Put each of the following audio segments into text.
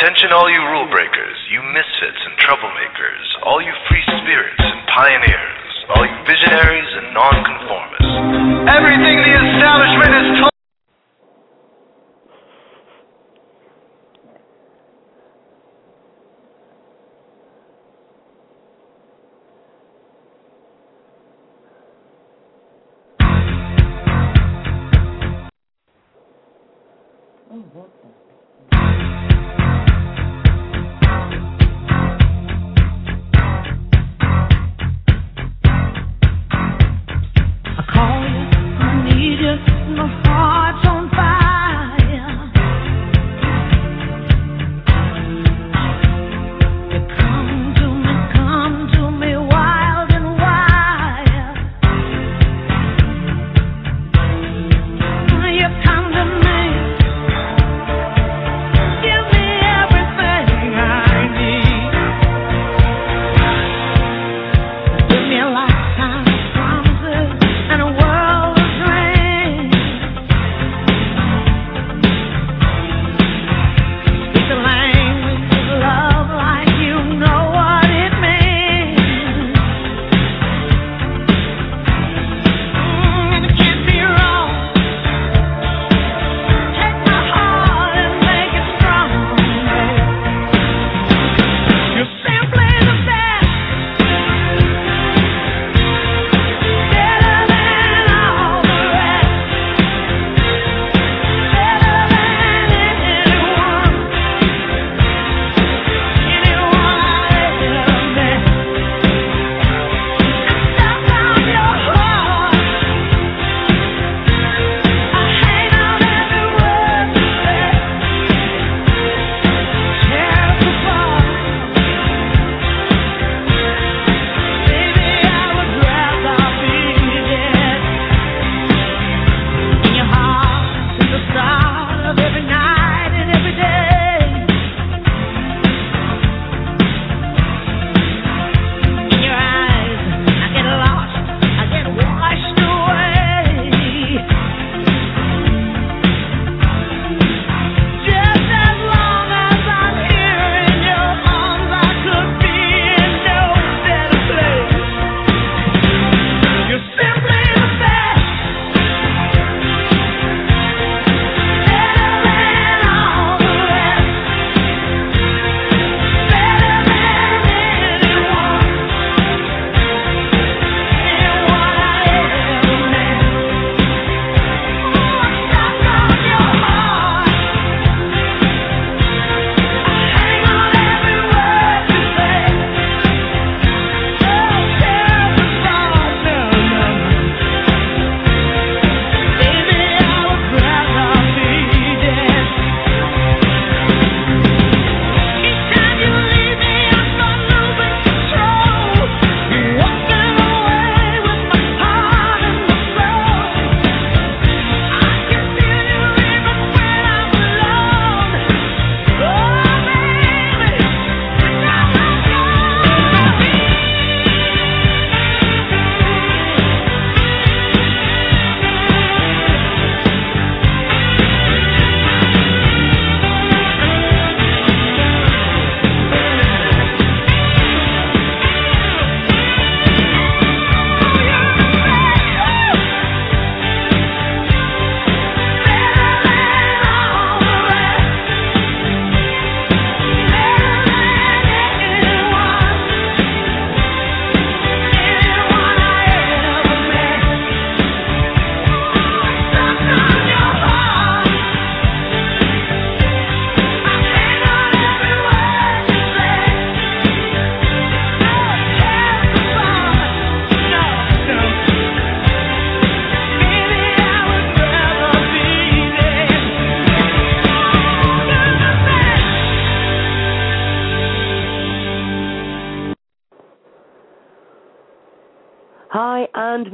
Attention, all you rule breakers, you misfits and troublemakers, all you free spirits and pioneers, all you visionaries and nonconformists. Everything the establishment has told.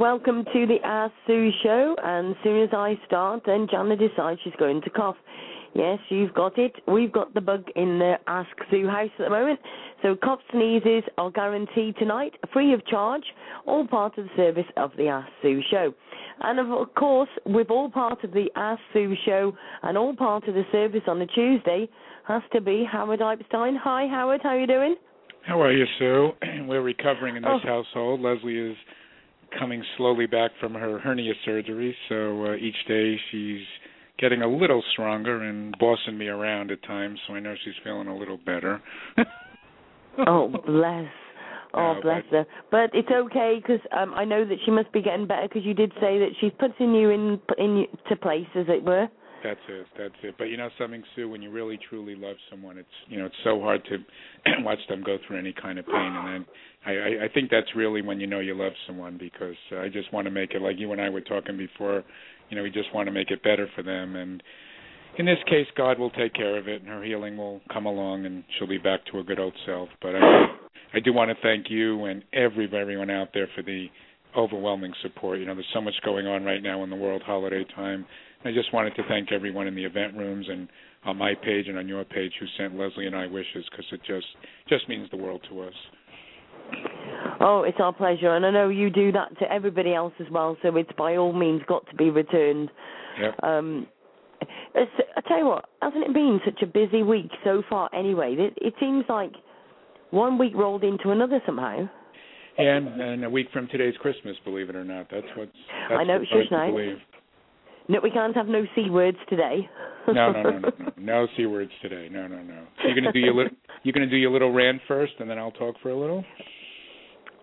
Welcome to the Ask Sue show. And as soon as I start, then Jana decides she's going to cough. Yes, you've got it. We've got the bug in the Ask Sue house at the moment. So cough sneezes are guaranteed tonight, free of charge, all part of the service of the Ask Sue show. And of course, we've all part of the Ask Sue show and all part of the service on a Tuesday has to be Howard Epstein. Hi, Howard. How are you doing? How are you, Sue? We're recovering in this Oh. household. Leslie is coming slowly back from her hernia surgery, so uh, each day she's getting a little stronger and bossing me around at times, so I know she's feeling a little better. Oh, bless. Oh, No, bless but- her. But it's okay because um, I know that she must be getting better because you did say that she's putting you in in to place, as it were. That's it. That's it. But you know something, Sue, when you really truly love someone, it's you know it's so hard to watch them go through any kind of pain, and then I, I I think that's really when you know you love someone because uh, I just want to make it like you and I were talking before. You know, we just want to make it better for them, and in this case, God will take care of it, and her healing will come along, and she'll be back to her good old self. But I I do want to thank you and every everyone out there for the overwhelming support. You know, there's so much going on right now in the world holiday time. I just wanted to thank everyone in the event rooms and on my page and on your page who sent Leslie and I wishes because it just just means the world to us. Oh, it's our pleasure, and I know you do that to everybody else as well. So it's by all means got to be returned. Yep. Um, I tell you what, hasn't it been such a busy week so far? Anyway, it, it seems like one week rolled into another somehow. And and a week from today's Christmas, believe it or not. That's what's that's I know, what's shush hard to now. believe. No, we can't have no c words today. No, no, no, no, no. No c words today. No, no, no. So you're gonna do your little you're gonna do your little rant first, and then I'll talk for a little.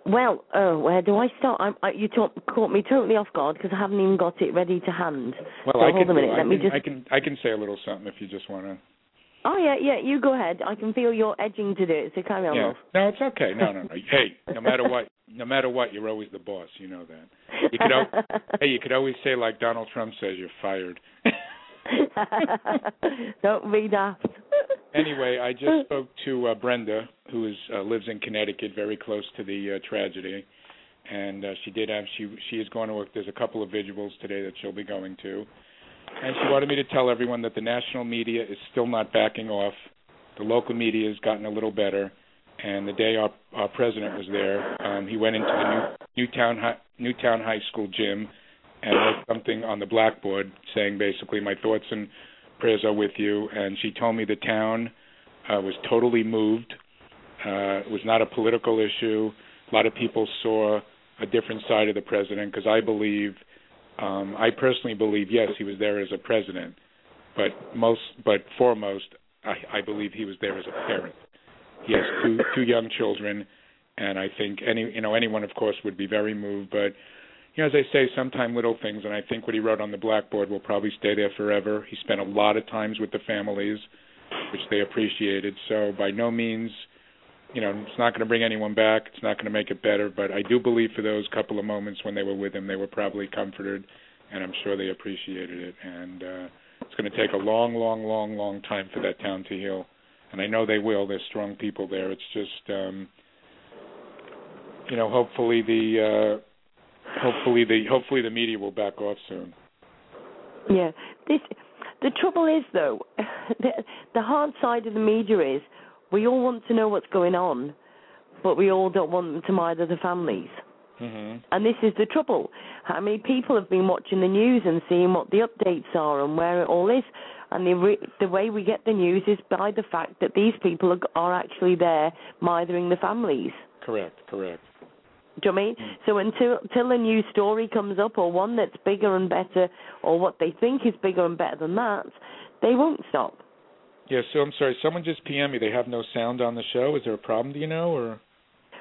Well, oh, where do I start? I, I, you talk, caught me totally off guard because I haven't even got it ready to hand. Well, so I hold can a minute. I Let can, me just. I can I can say a little something if you just want to. Oh yeah, yeah. You go ahead. I can feel your edging to do it. So carry on, Yeah. No, it's okay. No, no, no. Hey, no matter what, no matter what, you're always the boss. You know that. You could al- hey, you could always say like Donald Trump says, you're fired. Don't be daft. Anyway, I just spoke to uh, Brenda, who is uh, lives in Connecticut, very close to the uh, tragedy, and uh, she did have she she is going to work. There's a couple of vigils today that she'll be going to, and she wanted me to tell everyone that the national media is still not backing off. The local media has gotten a little better, and the day our our president was there, um, he went into the new Newtown High, Newtown High School gym and wrote something on the blackboard saying basically my thoughts and prayers are with you. And she told me the town uh, was totally moved. Uh, it was not a political issue. A lot of people saw a different side of the president because I believe, um, I personally believe, yes, he was there as a president, but most, but foremost, I, I believe he was there as a parent. He has two two young children, and I think any you know anyone, of course, would be very moved. But you know, as I say, sometimes little things, and I think what he wrote on the blackboard will probably stay there forever. He spent a lot of times with the families, which they appreciated. So by no means, you know, it's not going to bring anyone back. It's not going to make it better. But I do believe for those couple of moments when they were with him, they were probably comforted, and I'm sure they appreciated it. And uh, it's going to take a long, long, long, long time for that town to heal. And I know they will. There's strong people there. It's just, um, you know, hopefully the. Uh, hopefully the hopefully the media will back off soon. Yeah. This the trouble is though, the the hard side of the media is we all want to know what's going on, but we all don't want them to murder the families. Mhm. And this is the trouble. How many people have been watching the news and seeing what the updates are and where it all is? And the re- the way we get the news is by the fact that these people are, are actually there mithering the families. Correct, correct. Do you know what I mean? So until until a new story comes up or one that's bigger and better or what they think is bigger and better than that, they won't stop. Yeah, so I'm sorry, someone just PM me. They have no sound on the show. Is there a problem, do you know, or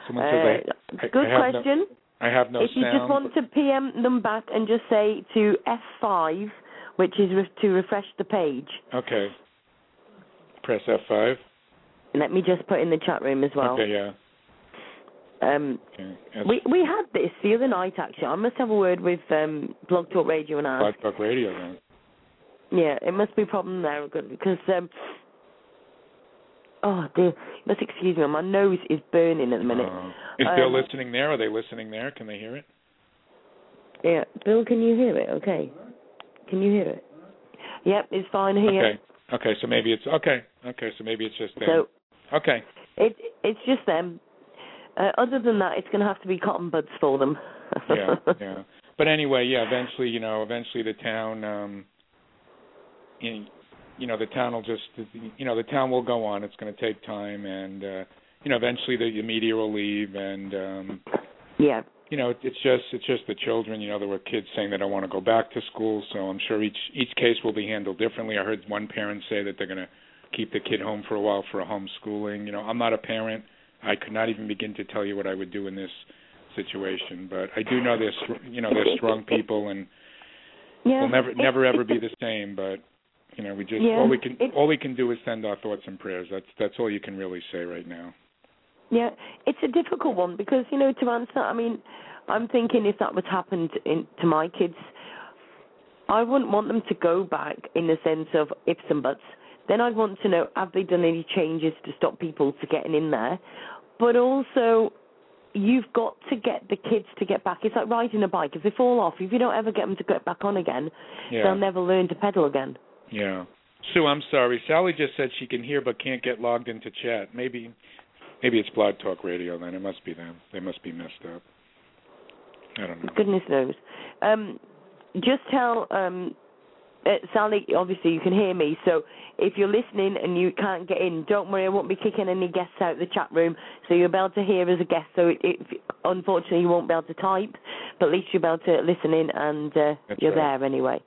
someone says Uh, I, I, good I question. No, I have no if you just want to PM them back and just say to F5, which is re- to refresh the page. Okay. Press F5. Let me just put in the chat room as well. Okay, yeah. Um. We we had this the other night actually. I must have a word with um, Blog Talk Radio and ask. Blog Talk Radio then. Yeah, it must be a problem there because um, oh dear, you must excuse me. My nose is burning at the minute. Uh, is Bill Um, listening there? Are they listening there? Can they hear it? Yeah, Bill, can you hear it? Okay, can you hear it? Yep, it's fine here. Okay. Okay, so maybe it's okay. Okay, so maybe it's just them. So okay. it it's just them. Uh, other than that, it's going to have to be cotton buds for them. yeah, yeah. But anyway, yeah. Eventually, you know, eventually the town, um, you, you know, the town will just, you know, the town will go on. It's going to take time, and uh, you know, eventually the, the media will leave, and um, Yeah. you know, it's just it's just the children. You know, there were kids saying they don't want to go back to school, so I'm sure each each case will be handled differently. I heard one parent say that they're going to keep the kid home for a while for a homeschooling. You know, I'm not a parent. I could not even begin to tell you what I would do in this situation, but I do know there's you know there's strong people and Yeah. we'll never never ever be the same. But you know, we just Yeah, all we can all we can do is send our thoughts and prayers. That's that's all you can really say right now. Yeah, it's a difficult one because you know to answer. I mean, I'm thinking if that was happened in, to my kids, I wouldn't want them to go back in the sense of ifs and buts. Then I'd want to know have they done any changes to stop people to getting in there, but also you've got to get the kids to get back. It's like riding a bike. If they fall off, if you don't ever get them to get back on again, Yeah. they'll never learn to pedal again. Yeah. Sue, I'm sorry. Sally just said she can hear but can't get logged into chat. Maybe maybe it's Blog Talk Radio then. It must be them. They must be messed up. I don't know. Goodness knows. Um, just tell um, Sally. Obviously, you can hear me. So if you're listening and you can't get in, don't worry. I won't be kicking any guests out of the chat room. So you'll be able to hear as a guest. So it, it, unfortunately, you won't be able to type, but at least you'll be able to listen in, and uh, you're right. there anyway.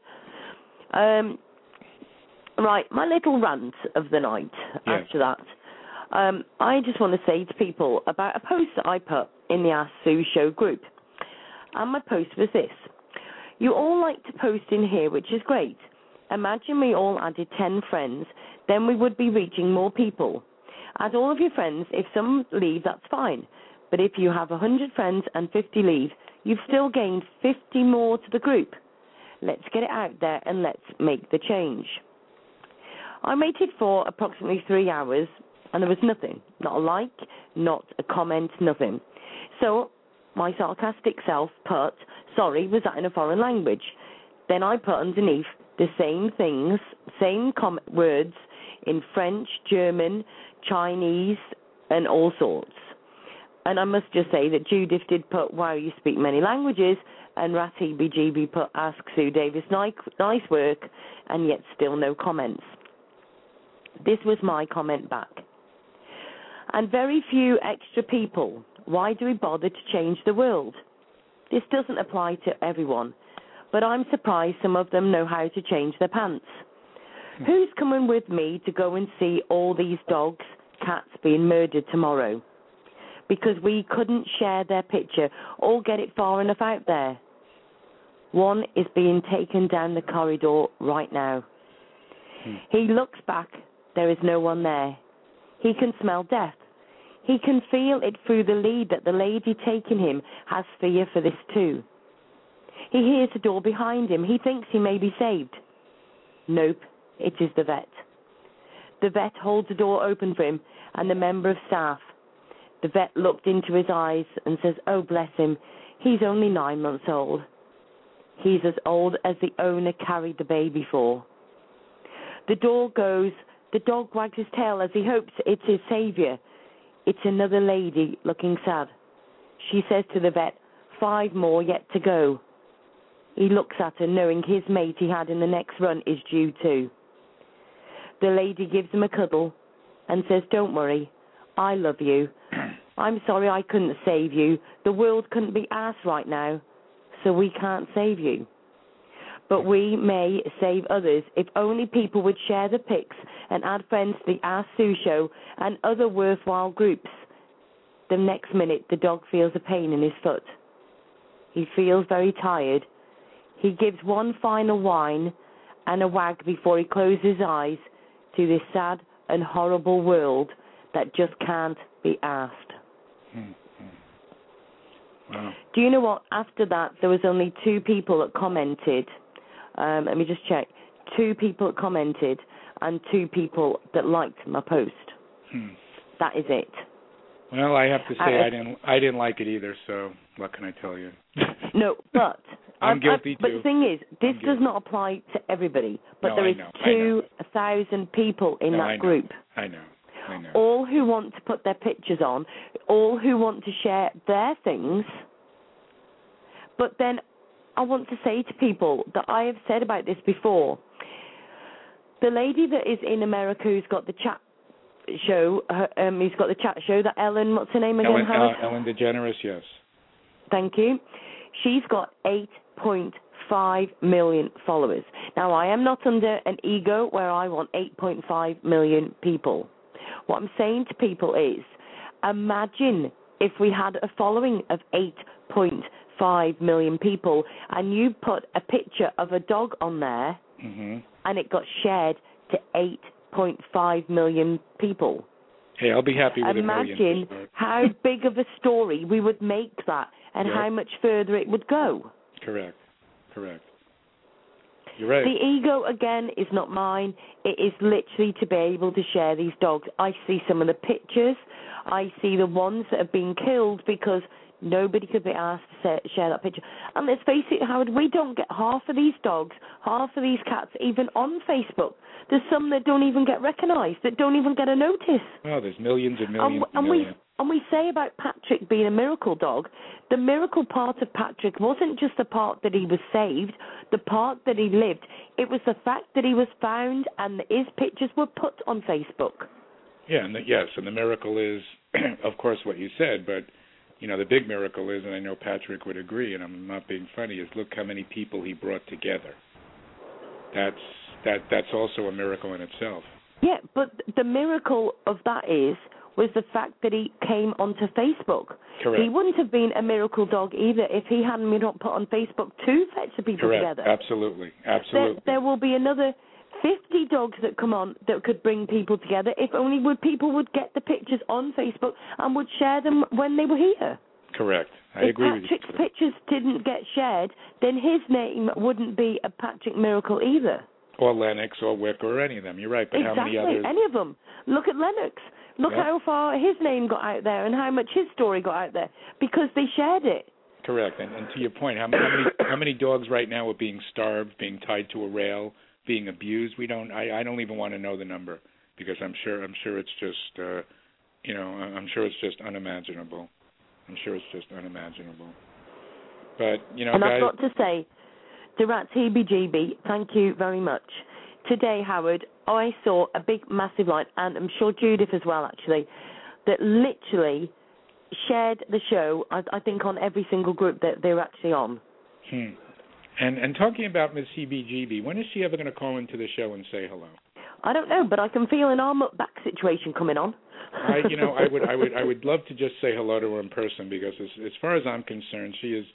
Um, right, my little rant of the night. Yes. After that. Um, I just want to say to people about a post that I put in the Ask Sue Show group. And my post was this. You all like to post in here, which is great. Imagine we all added 10 friends, then we would be reaching more people. Add all of your friends. If some leave, that's fine. But if you have 100 friends and 50 leave, you've still gained 50 more to the group. Let's get it out there and let's make the change. I waited for approximately three hours and there was nothing. Not a like, not a comment, nothing. So my sarcastic self put, sorry, was that in a foreign language? Then I put underneath the same things, same com- words in French, German, Chinese, and all sorts. And I must just say that Judith did put, wow, you speak many languages, and Ratty BGB put, ask Sue Davis, nice, nice work, and yet still no comments. This was my comment back. And very few extra people. Why do we bother to change the world? This doesn't apply to everyone, but I'm surprised some of them know how to change their pants. Hmm. Who's coming with me to go and see all these dogs, cats being murdered tomorrow? Because we couldn't share their picture or get it far enough out there. One is being taken down the corridor right now. Hmm. He looks back, there is no one there. He can smell death. He can feel it through the lead that the lady taking him has fear for this too. He hears the door behind him. He thinks he may be saved. Nope, it is the vet. The vet holds the door open for him and the member of staff. The vet looked into his eyes and says, Oh, bless him, he's only nine months old. He's as old as the owner carried the baby for. The door goes, the dog wags his tail as he hopes it's his saviour. It's another lady looking sad. She says to the vet, Five more yet to go. He looks at her, knowing his mate he had in the next run is due too. The lady gives him a cuddle and says, Don't worry, I love you. I'm sorry I couldn't save you. The world couldn't be asked right now, so we can't save you. But we may save others if only people would share the pics and add friends to the Ask Sue show and other worthwhile groups. The next minute, the dog feels a pain in his foot. He feels very tired. He gives one final whine and a wag before he closes his eyes to this sad and horrible world that just can't be asked. Hmm. Wow. Do you know what? After that, there was only two people that commented. Um, let me just check. Two people that commented and two people that liked my post. Hmm. That is it. Well, I have to say Uh, I didn't I didn't like it either. So what can I tell you? No, but I'm I- guilty I, But the thing is, this does not apply to everybody. But No, there is two thousand people in No, that I group. I know. I know. All who want to put their pictures on, all who want to share their things. But then I want to say to people that I have said about this before. The lady that is in America who's got the chat show, her, um, who's got the chat show, that Ellen, what's her name again? Ellen, Howard? uh, Ellen DeGeneres, yes. Thank you. She's got 8.5 million followers. Now, I am not under an ego where I want 8.5 million people. What I'm saying to people is imagine if we had a following of 8.5 million people and you put a picture of a dog on there hmm and it got shared to 8.5 million people. Hey, I'll be happy with. Imagine how big of a story we would make that and Yep. how much further it would go. Correct. Correct. You're right. The ego, again, is not mine. It is literally to be able to share these dogs. I see some of the pictures. I see the ones that have been killed because nobody could be asked to share that picture. And let's face it, Howard, we don't get half of these dogs, half of these cats even on Facebook. There's some that don't even get recognised, that don't even get a notice. oh, there's millions and millions and and we and we say about Patrick being a miracle dog, the miracle part of Patrick wasn't just the part that he was saved, the part that he lived. It was the fact that he was found and that his pictures were put on Facebook. Yeah, and the, yes, and the miracle is, of course, what you said. But you know, the big miracle is, and I know Patrick would agree, and I'm not being funny, is look how many people he brought together. That's that. That's also a miracle in itself. Yeah, but the miracle of that is was the fact that he came onto Facebook. Correct. He wouldn't have been a miracle dog either if he hadn't been put on Facebook to fetch the people Correct. together. Absolutely. there, Absolutely. there will be another 50 dogs that come on that could bring people together if only would people would get the pictures on Facebook and would share them when they were here. Correct. I if agree with Patrick's you. pictures didn't get shared, then his name wouldn't be a Patrick Miracle either. Or Lennox or Wick or any of them. You're right. But exactly, how many others? any of them. Look at Lennox. Look how far his name got out there and how much his story got out there because they shared it. Correct. And, and to your point, how, how many how many dogs right now are being starved, being tied to a rail, being abused? We don't. I I don't even want to know the number because I'm sure I'm sure it's just uh, you know I'm sure it's just unimaginable. I'm sure it's just unimaginable. But you know, and guys. I've got to say, to Rats Heebie thank you very much. Today, Howard, I saw a big, massive line, and I'm sure Judith as well, actually, that literally shared the show, I, I think, on every single group that they're actually on. Hmm. And and talking about Miss CBGB, when is she ever going to call into the show and say hello? I don't know, but I can feel an arm up back situation coming on. I, you know, I would, I would, I would love to just say hello to her in person because, as, as far as I'm concerned, she is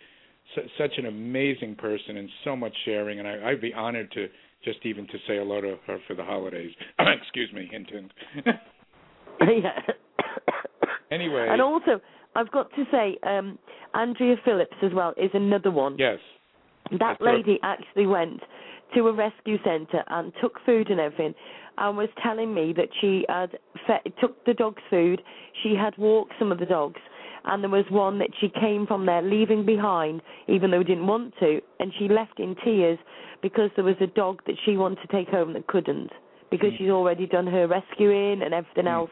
su- such an amazing person and so much sharing, and I, I'd be honored to just even to say hello to her for the holidays. Excuse me, hint, hint. yeah. Anyway. And also, I've got to say, um, Andrea Phillips as well is another one. yes, That That's lady actually went to a rescue centre and took food and everything, and was telling me that she had fe- took the dogs' food. She had walked some of the dogs, and there was one that she came from there leaving behind, even though we didn't want to, and she left in tears because there was a dog that she wanted to take home that couldn't because Mm. she's already done her rescuing and everything Mm. else,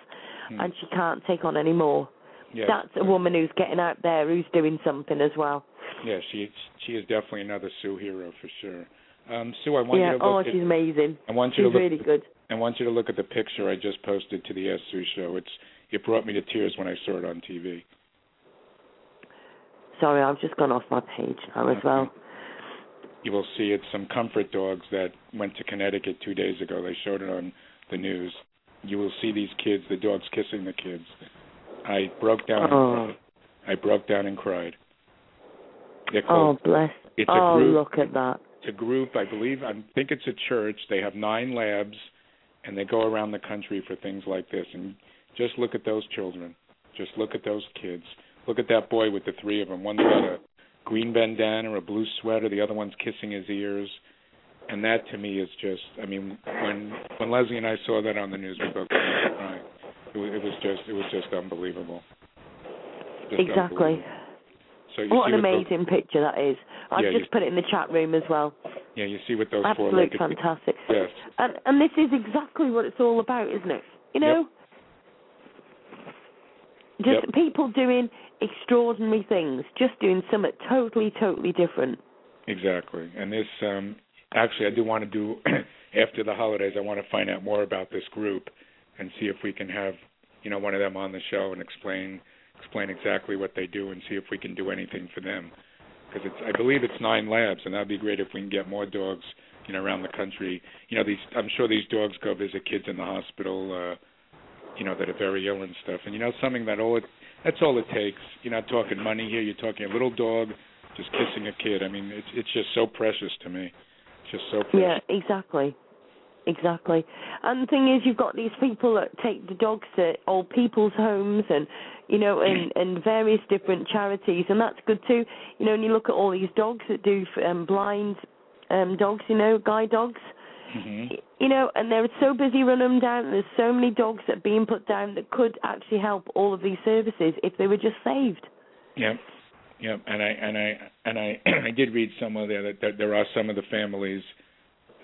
Mm. and she can't take on any more. yes. That's a woman who's getting out there, who's doing something as well. Yeah, she she is definitely another Sue hero for sure. Um, Sue, I want yeah, you to oh, look at, she's amazing. I want you She's to look really good. I want you to look at the picture I just posted to the Ask Sue show. It's it brought me to tears when I saw it on TV. Sorry, I've just gone off my page now as well. You will see it's some comfort dogs that went to Connecticut two days ago. They showed it on the news. You will see these kids, the dogs kissing the kids. I broke down. and Oh. cried. I broke down and cried. They're Oh, bless. It's a oh, group. look at that. It's a group. I believe. I think it's a church. They have nine labs, and they go around the country for things like this. And just look at those children. Just look at those kids. Look at that boy with the three of them. One's got a green bandana, or a blue sweater. The other one's kissing his ears. And that to me is just. I mean, when when Leslie and I saw that on the news, we both started crying. It was, it was just. It was just unbelievable. Just Exactly. unbelievable. So What an those- amazing picture that is. I've Yeah, just you- put it in the chat room as well. yeah, you see what those Absolute four-legged fantastic. Yes. And and this is exactly what it's all about, isn't it? You know? Just Yep. people doing extraordinary things, just doing something totally, totally different. Exactly. And this um actually I do want to do after the holidays I want to find out more about this group and see if we can have, you know, one of them on the show and explain explain exactly what they do and see if we can do anything for them. Because it's I believe it's nine labs and that'd be great if we can get more dogs, you know, around the country. You know, these I'm sure these dogs go visit kids in the hospital uh you know, that are very ill and stuff. And you know something that all it that's all it takes. You're not talking money here, you're talking a little dog just kissing a kid. I mean, it's it's just so precious to me. It's just so precious. Yeah, exactly. Exactly. And the thing is, you've got these people that take the dogs to old people's homes and, you know, and, and various different charities, and that's good too. You know, and you look at all these dogs that do um, blind um, dogs, you know, guide dogs. Mhm. You know, and they're so busy running them down. There's so many dogs that are being put down that could actually help all of these services if they were just saved. Yep. Yep. And I and I and I I did read somewhere there that, that there are some of the families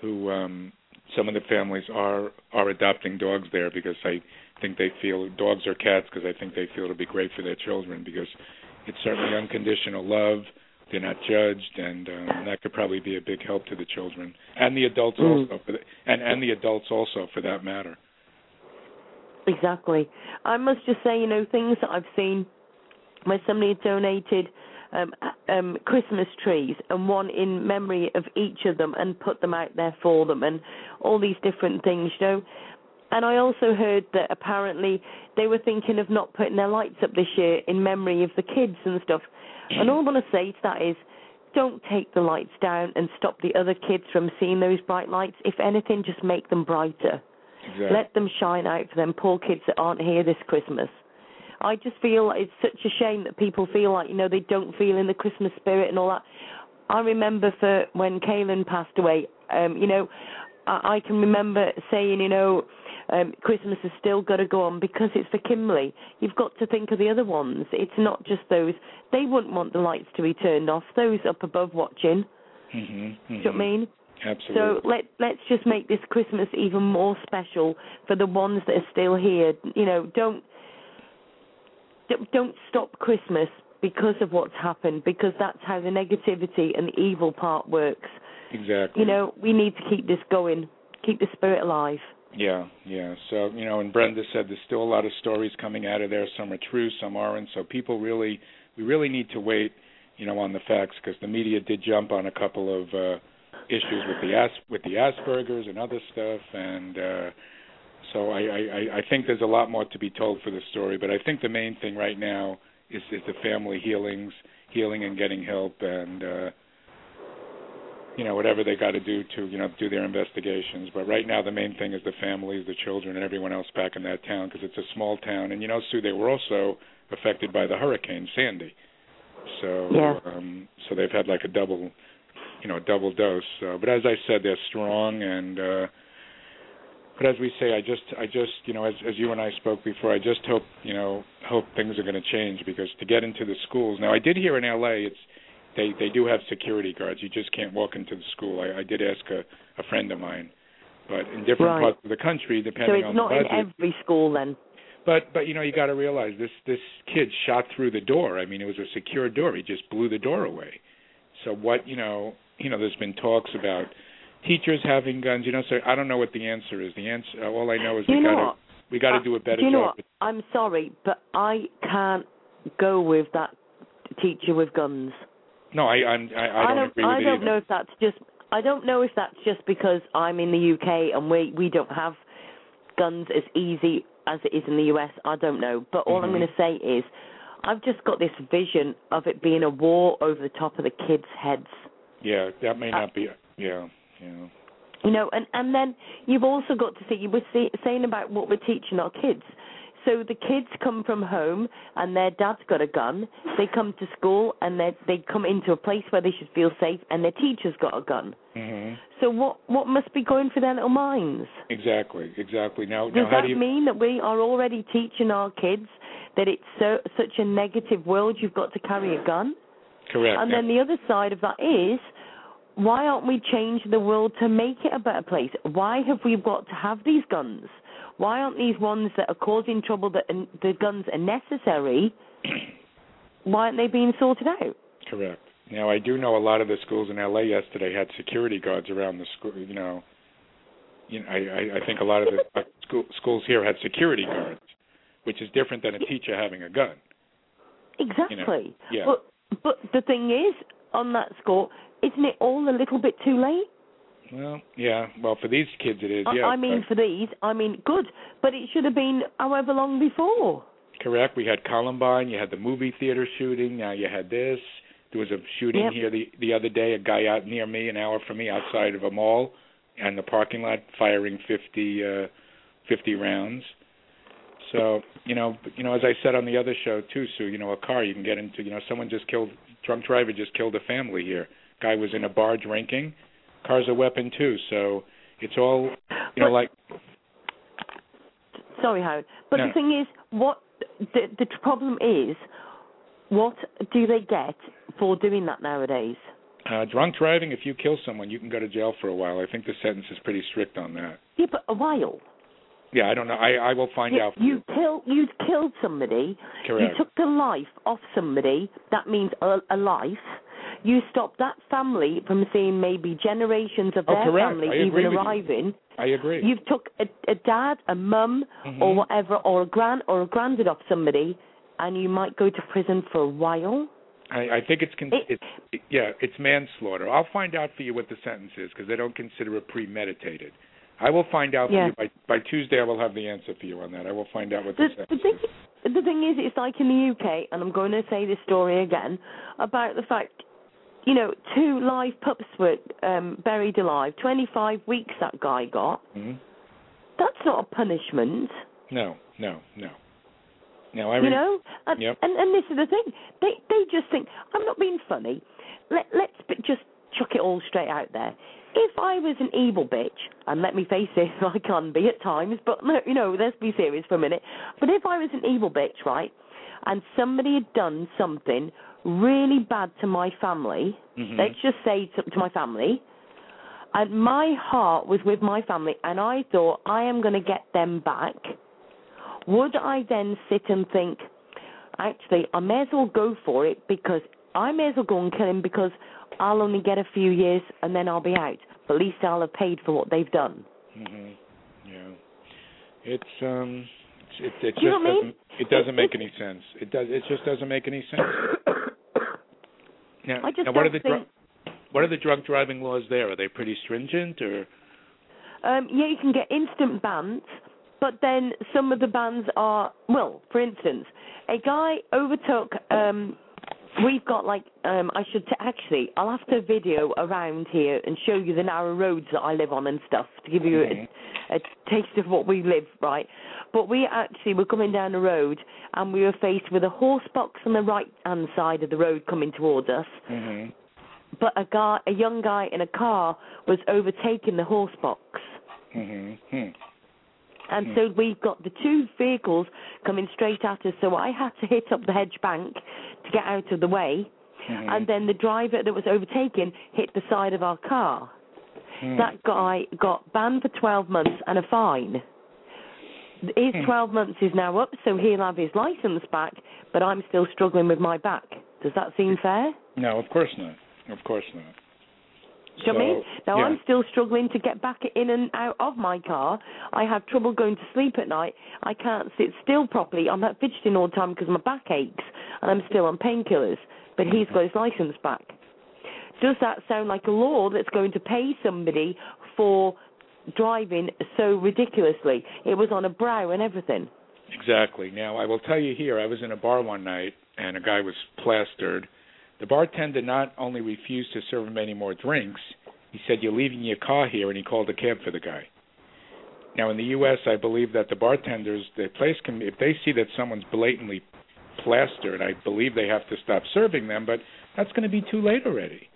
who um some of the families are are adopting dogs there because I think they feel dogs or cats because I think they feel it'll be great for their children because it's certainly unconditional love. They're not judged, and um, that could probably be a big help to the children and the adults Mm. also, for the, and and the adults also for that matter. Exactly. I must just say, you know, things that I've seen where somebody had donated um, um, Christmas trees and one in memory of each of them and put them out there for them and all these different things, you know. And I also heard that apparently they were thinking of not putting their lights up this year in memory of the kids and stuff. And all I want to say to that is, don't take the lights down and stop the other kids from seeing those bright lights. If anything, just make them brighter. Exactly. Let them shine out for them poor kids that aren't here this Christmas. I just feel it's such a shame that people feel like, you know, they don't feel in the Christmas spirit and all that. I remember for when Kaylin passed away, um, you know, I, I can remember saying, you know, um, Christmas has still got to go on because it's for Kimberly. You've got to think of the other ones. It's not just those. They wouldn't want the lights to be turned off. Those up above watching. Mhm. Do you know what I mean? Absolutely. So let let's just make this Christmas even more special for the ones that are still here. You know, don't don't- don't stop Christmas because of what's happened because that's how the negativity and the evil part works. exactly. You know, we need to keep this going, keep the spirit alive. Yeah, yeah. So, you know, and Brenda said there's still a lot of stories coming out of there. Some are true, some aren't. So people really, we really need to wait, you know, on the facts because the media did jump on a couple of uh, issues with the As with the Aspergers and other stuff, and uh, so I, I, I- think there's a lot more to be told for the story. But I think the main thing right now is is the family healings, healing and getting help, and uh, you know whatever they got to do to you know do their investigations. But right now the main thing is the families, the children, and everyone else back in that town because it's a small town. And you know, Sue, they were also affected by the hurricane Sandy. So Yeah. um, so they've had like a double, you know, double dose. Uh, but as I said, they're strong and. uh but as we say, I just, I just, you know, as as you and I spoke before, I just hope, you know, hope things are going to change because to get into the schools now, I did hear in L.A. it's they they do have security guards. You just can't walk into the school. I, I did ask a, a friend of mine, but in different Right. parts of the country, depending So depending it's on not the in every school then. But but you know you got to realize this this kid shot through the door. I mean it was a secure door. He just blew the door away. So what you know you know there's been talks about teachers having guns. You know so I don't know what the answer is. The answer uh, all I know is You we got to we got to Uh, do a better you know job. what? I'm sorry, but I can't go with that teacher with guns. No, I I'm, I I don't, agree with I don't either. know if that's just. I don't know if that's just because I'm in the UK and we we don't have guns as easy as it is in the US. I don't know, but all I'm Mhm. going to say is, I've just got this vision of it being a war over the top of the kids' heads. Yeah, that may Uh, not be. Yeah, yeah. You know, and and then you've also got to see you were see, saying about what we're teaching our kids. So the kids come from home and their dad's got a gun. They come to school and they they come into a place where they should feel safe, and their teacher's got a gun. hmm So what what must be going through their little minds? Exactly, exactly. Now, now Does how that do you? mean that we are already teaching our kids that it's so such a negative world you've got to carry a gun? Correct. And then the other side of that is, why aren't we changing the world to make it a better place? Why have we got to have these guns? Why aren't these ones that are causing trouble that the guns are necessary? Why aren't they being sorted out? Correct. Now I do know a lot of the schools in LA yesterday had security guards around the school. You know, you know, I I, think a lot of the school, schools here had security guards, which is different than a teacher having a gun. Exactly. yeah. But but the thing is, on that score, isn't it all a little bit too late? Well, yeah. Well, for these kids it is. I, yeah. I mean, but- for these, I mean, good, but it should have been however long before. correct. We had Columbine. You had the movie theater shooting. Now you had this. There was a shooting Yep. here the the other day. A guy out near me, an hour from me, outside of a mall, and the parking lot, firing 50, uh, 50 rounds. So you know, you know, as I said on the other show too, Sue. You know, a car you can get into. You know, someone just killed. Drunk driver just killed a family here. Guy was in a bar drinking. Car's a weapon too. So it's all you know, But- like Sorry, Howard, but No. the thing is, what the the problem is, what do they get for doing that nowadays? uh, drunk driving. If you kill someone, you can go to jail for a while. I think the sentence is pretty strict on that. Yeah, but a while. Yeah, I don't know. I I will find You, out. you kill, you killed somebody. Correct. You took the life of somebody. That means a, a life. You stop that family from seeing maybe generations of Oh, their family I even with you. arriving. I agree. You've took a, a dad, a mum, Mhm. or whatever, or a grand or a granddad of somebody, and you might go to prison for a while. I, I think it's con- It- it's yeah, it's manslaughter. I'll find out for you what the sentence is because they don't consider it premeditated. I will find out Yeah. for you by by Tuesday. I will have the answer for you on that. I will find out what The, the, the thing, is. the thing is, it's like in the UK, and I'm going to say this story again about the fact, you know, two live pups were um, buried alive. 25 weeks that guy got. hmm That's not a punishment, No, no, no. No, I you re- know. And, Yep. and and this is the thing. They they just think I'm not being funny. Let let's just chuck it all straight out there. If I was an evil bitch, and let me face it, I can be at times, but no, you know, let's be serious for a minute. But if I was an evil bitch, right, and somebody had done something really bad to my family, Mhm. let's just say to, to my family, and my heart was with my family, and I thought I am going to get them back. Would I then sit and think, actually, I may as well go for it because I may as well go and kill him because I'll only get a few years and then I'll be out. But at least I'll have paid for what they've done. hmm Yeah. It's um it it, it Do you know just what I mean? doesn't it doesn't make any sense. It does it just doesn't make any sense. Now, I just now what are the think. dru- what are the drunk driving laws there? Are they pretty stringent or Um, yeah, you can get instant bans, but then some of the bans are well. For instance, a guy overtook. Um, we've got like um, I should t- actually. I'll have to video around here and show you the narrow roads that I live on and stuff to give you Mhm. a, a taste of what we live. Right, but we actually were coming down the road and we were faced with a horse box on the right hand side of the road coming towards us hmm but a guy, a young guy in a car was overtaking the horse box. hmm Hmm. And Hmm. so we've got the two vehicles coming straight at us, so I had to hit up the hedge bank to get out of the way. Mhm. And then the driver that was overtaken hit the side of our car. Hmm. That guy got banned for 12 months and a fine. His Hmm. 12 months is now up, so he'll have his license back, but I'm still struggling with my back. Does that seem fair? No, of course not. Of course not. Do you know what I mean? Now yeah. I'm still struggling to get back in and out of my car. I have trouble going to sleep at night. I can't sit still properly. I'm not fidgeting all the time because my back aches, and I'm still on painkillers. But he's got his license back. Does that sound like a law that's going to pay somebody for driving so ridiculously? It was on a brow and everything. Exactly. Now, I will tell you here, I was in a bar one night and a guy was plastered. The bartender not only refused to serve him any more drinks, he said, You're leaving your car here, and he called a cab for the guy. Now, in the U.S., I believe that the bartenders, the place can, if they see that someone's blatantly plastered, I believe they have to stop serving them, but that's going to be too late already.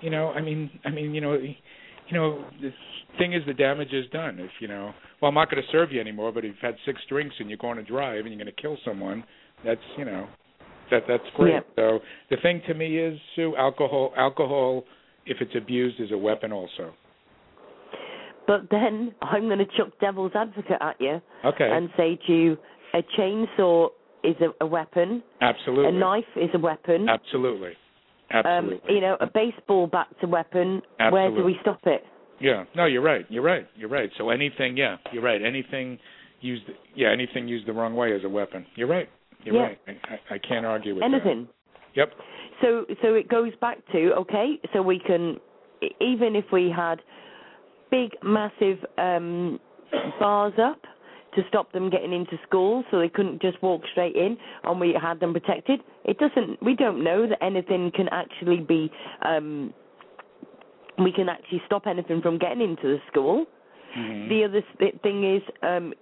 You know, I mean, I mean, you know, you know, the thing is, the damage is done. If you know, well, I'm not going to serve you anymore. But if you've had six drinks and you're going to drive and you're going to kill someone, that's you know, that that's great. Yeah. So the thing to me is, Sue, alcohol, alcohol, if it's abused, is a weapon also. But then I'm going to chuck devil's advocate at you Okay. and say to you, a chainsaw is a, a weapon. Absolutely. A knife is a weapon. Absolutely. Absolutely. Um, you know, a baseball bat's a weapon. Absolutely. Where do we stop it? Yeah. No, you're right. You're right. You're right. So anything, yeah, you're right. Anything used, yeah, anything used the wrong way is a weapon. You're right. You're Yeah. right. I, I, can't argue with Anything. that. Yep. So so it goes back to okay, so we can even if we had big massive um bars up to stop them getting into school so they couldn't just walk straight in and we had them protected it doesn't we don't know that anything can actually be um we can actually stop anything from getting into the school Mhm. the other thing is, um,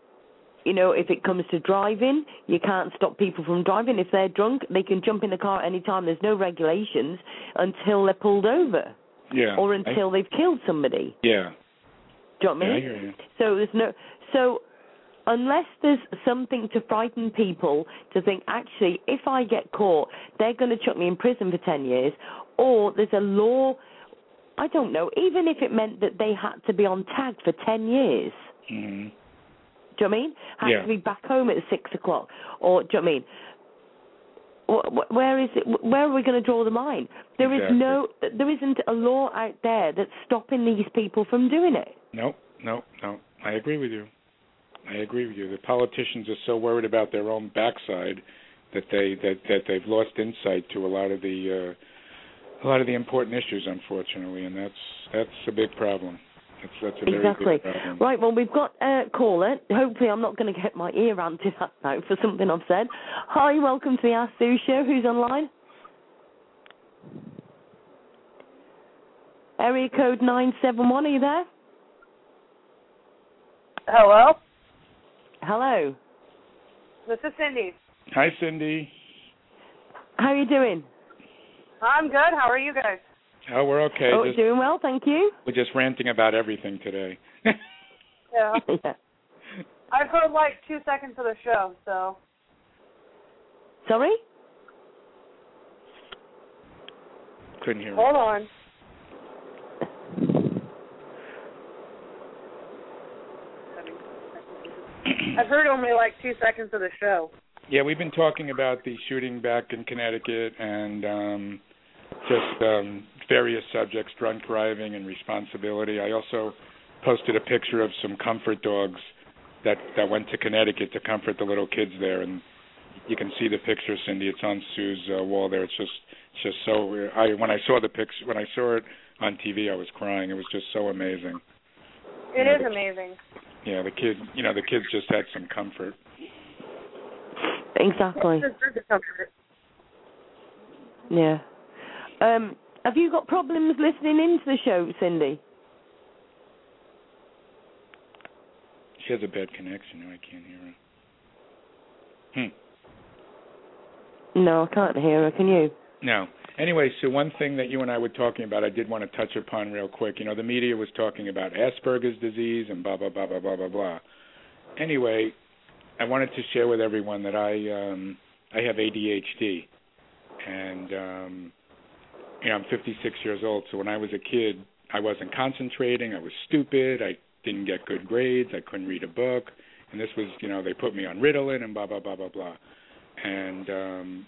you know, if it comes to driving, you can't stop people from driving. If they're drunk, they can jump in the car at any time. There's no regulations until they're pulled over yeah. or I- until they've killed somebody. yeah. Do you know what I Yeah, I mean? hear you. So there's no so unless there's something to frighten people to think actually if I get caught they're going to chuck me in prison for 10 years or there's a law I don't know even if it meant that they had to be on tag for 10 years Mhm. Do you know what I mean? Have Yeah. to be back home at six o'clock, or do you know what I mean? Wh- wh- Where is it? Where are we going to draw the line? There is Exactly. no, there isn't a law out there that's stopping these people from doing it. No, no, no. I agree with you. I agree with you. The politicians are so worried about their own backside that they that that they've lost insight to a lot of the uh, a lot of the important issues, unfortunately, and that's that's a big problem. That's that's a Exactly. big problem. Right. Well, we've got a caller. Hopefully, I'm not going to get my ear ranted at now for something I've said. Hi, welcome to the Ask Sue show. Who's online? Area code nine seven one. Are you there? Hello, Hello. this is Cindy. Hi, Cindy. How are you doing? I'm good. How are you guys? Oh, we're okay. oh, Just, doing well, thank you. we're just ranting about everything today. Yeah, Yeah. I've heard like two seconds of the show, so Sorry? Couldn't hear. hold on. I've heard only like two seconds of the show. Yeah, we've been talking about the shooting back in Connecticut and um just um various subjects, drunk driving and responsibility. I also posted a picture of some comfort dogs that that went to Connecticut to comfort the little kids there and you can see the picture Cindy it's on Sue's uh, wall there it's just it's just so I when I saw the picture when I saw it on TV I was crying it was just so amazing. It Yeah, is the- amazing. Yeah, the kid, you know, the kids just had some comfort. Exactly. It's good to comfort. Yeah. Um, have you got problems listening into the show, Cindy? She has a bad connection. I can't hear her. Hmm. No, I can't hear her. Can you? No. Anyway, so one thing that you and I were talking about, I did want to touch upon real quick. You know, the media was talking about Asperger's disease and blah blah blah blah blah blah blah. Anyway, I wanted to share with everyone that I um I have ADHD, and um you know I'm 56 years old. So when I was a kid, I wasn't concentrating. I was stupid. I didn't get good grades. I couldn't read a book. And this was, you know, they put me on Ritalin and blah blah blah blah blah. And um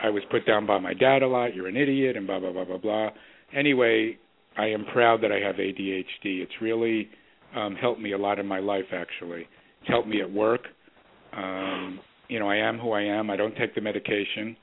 I was put down by my dad a lot. You're an idiot, and blah blah blah blah blah. Anyway, I am proud that I have ADHD. It's really um, helped me a lot in my life. Actually, it's helped me at work. Um, you know, I am who I am. I don't take the medication.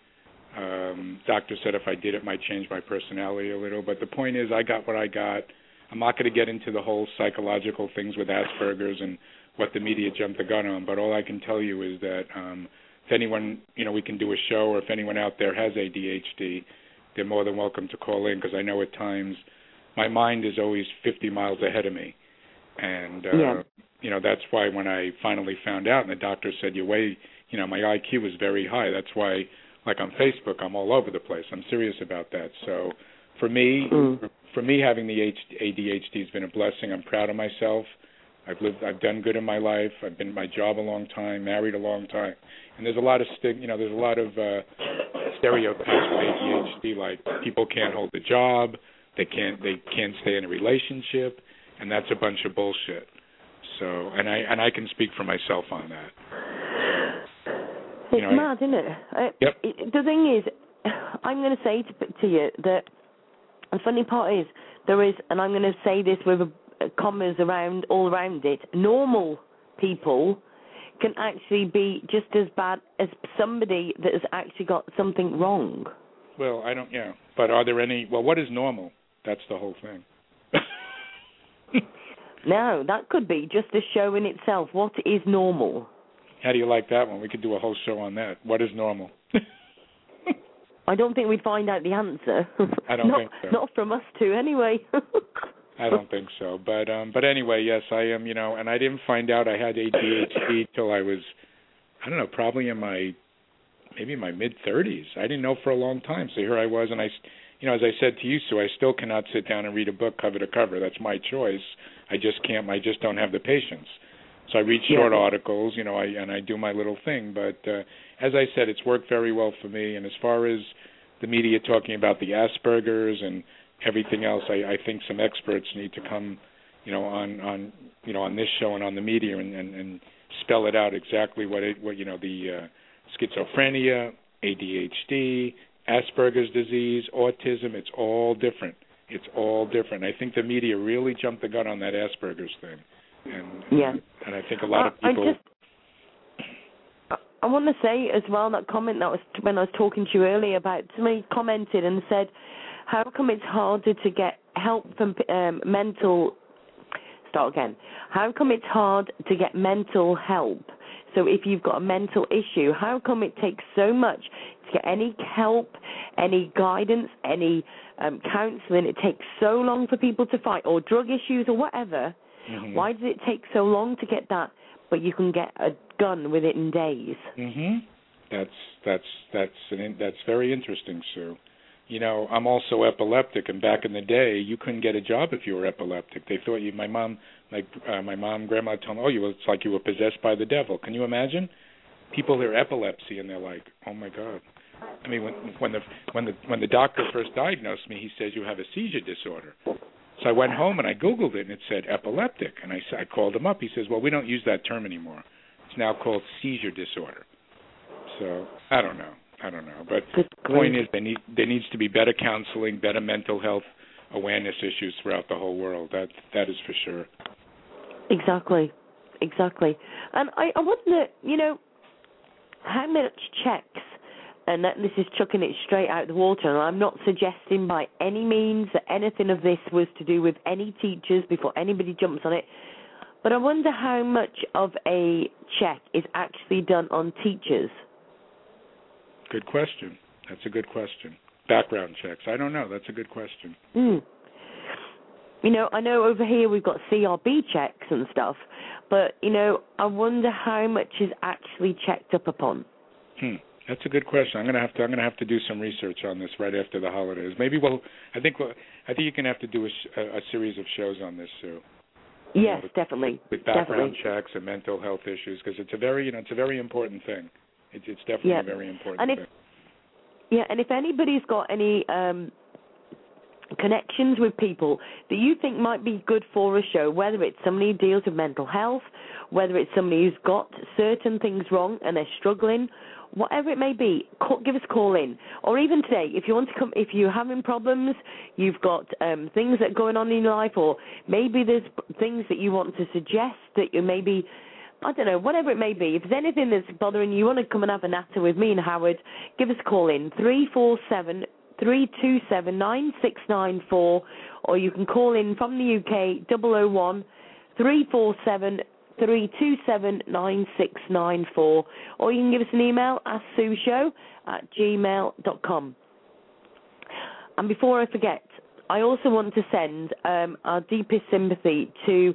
Um, doctor said if I did, it might change my personality a little. But the point is, I got what I got. I'm not going to get into the whole psychological things with Asperger's and what the media jumped the gun on. But all I can tell you is that um, if anyone, you know, we can do a show, or if anyone out there has ADHD, they're more than welcome to call in because I know at times my mind is always 50 miles ahead of me, and uh, Yeah. you know that's why when I finally found out, and the doctor said your way, you know, my IQ was very high. That's why, like on Facebook, I'm all over the place. I'm serious about that. So, for me, Mm. for, for me, having the ADHD has been a blessing. I'm proud of myself. I've lived, I've done good in my life. I've been in my job a long time, married a long time, and there's a lot of stig, you know, there's a lot of uh, stereotypes with ADHD, like people can't hold a job, they can't, they can't stay in a relationship, and that's a bunch of bullshit. So, and I and I can speak for myself on that. It's know, I- mad, isn't it? Uh, Yep. it? The thing is, I'm going to say to, to you that the funny part is there is, and I'm going to say this with a, a commas around all around it. Normal people can actually be just as bad as somebody that has actually got something wrong. Well, I don't. Yeah, but are there any? Well, what is normal? That's the whole thing. No, that could be just a show in itself. What is normal? How do you like that one? We could do a whole show on that. What is normal? I don't think we'd find out the answer. I don't not, think so. Not from us two, anyway. I don't think so. But um but anyway, yes, I am, you know, and I didn't find out I had ADHD till I was I don't know, probably in my maybe in my mid 30s. I didn't know for a long time. So here I was and I you know, as I said to you, Sue, I still cannot sit down and read a book cover to cover. That's my choice. I just can't. I just don't have the patience. So I read short Yeah. articles, you know, I and I do my little thing. But uh, as I said, it's worked very well for me. And as far as the media talking about the Asperger's and everything else, I, I think some experts need to come, you know, on on you know on this show and on the media and and, and spell it out exactly what it what you know the uh, schizophrenia, ADHD, Asperger's disease, autism. It's all different. It's all different. I think the media really jumped the gun on that Asperger's thing, and Yeah. and I think a lot of I- I people. just, I, I want to say as well that comment that was when I was talking to you earlier about somebody commented and said, "How come it's harder to get help from um, mental?" Start again. How come it's hard to get mental help? So if you've got a mental issue, how come it takes so much to get any help, any guidance, any um, counselling? It takes so long for people to fight, or drug issues, or whatever. Mhm. Why does it take so long to get that, but you can get a gun with it in days? Mhm. That's that's that's an that's very interesting, Sue. You know, I'm also epileptic, and back in the day, you couldn't get a job if you were epileptic. They thought you. My mom, like uh, my mom, grandma told me, "Oh, you were, it's like you were possessed by the devil." Can you imagine? People hear epilepsy and they're like, "Oh my God." I mean, when when the when the when the doctor first diagnosed me, he says you have a seizure disorder. So I went home and I googled it, and it said epileptic. And I I called him up. He says, "Well, we don't use that term anymore. It's now called seizure disorder." So I don't know. I don't know. But Good the point is, there need there needs to be better counseling, better mental health awareness issues throughout the whole world. That that is for sure. Exactly, exactly. And I, I wonder, you know, how much checks, and that this is chucking it straight out the water, and I'm not suggesting by any means that anything of this was to do with any teachers before anybody jumps on it, but I wonder how much of a check is actually done on teachers. Good question. That's a good question. Background checks. I don't know. That's a good question. Mm. You know, I know over here we've got CRB checks and stuff, but you know, I wonder how much is actually checked up upon. Hmm. That's a good question. I'm gonna have to. I'm gonna have to do some research on this right after the holidays. Maybe we'll. I think. We'll, I think you're gonna have to do a, a, series of shows on this, Sue. Yes, with- definitely, with background definitely. checks and mental health issues because it's a very, you know, it's a very important thing. It's it's definitely Yeah. a very important And if- thing. Yeah, and if anybody's got any um connections with people that you think might be good for a show, whether it's somebody who deals with mental health, whether it's somebody who's got certain things wrong and they're struggling, whatever it may be, call, give us a call in. Or even today, if you want to come, if you're having problems, you've got um, things that are going on in your life, or maybe there's things that you want to suggest that you maybe I don't know, whatever it may be. If there's anything that's bothering you, you want to come and have a natter with me and Howard, give us a call in three four seven three two seven nine six nine four, or you can call in from the UK double o one three four seven three two seven nine six nine four, or you can give us an email at show at gmail dot com. And before I forget, I also want to send um, our deepest sympathy to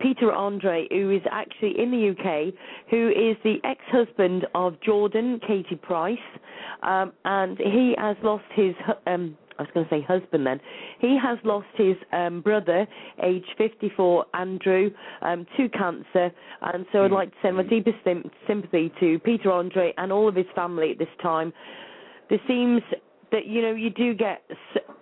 Peter Andre, who is actually in the UK, who is the ex-husband of Jordan, Katie Price, um, and he has lost his. Um, I was going to say husband then. He has lost his um, brother, age 54, Andrew, um, to cancer. And so I'd like to send my deepest sym- sympathy to Peter Andre and all of his family at this time. There seems that you know you do get,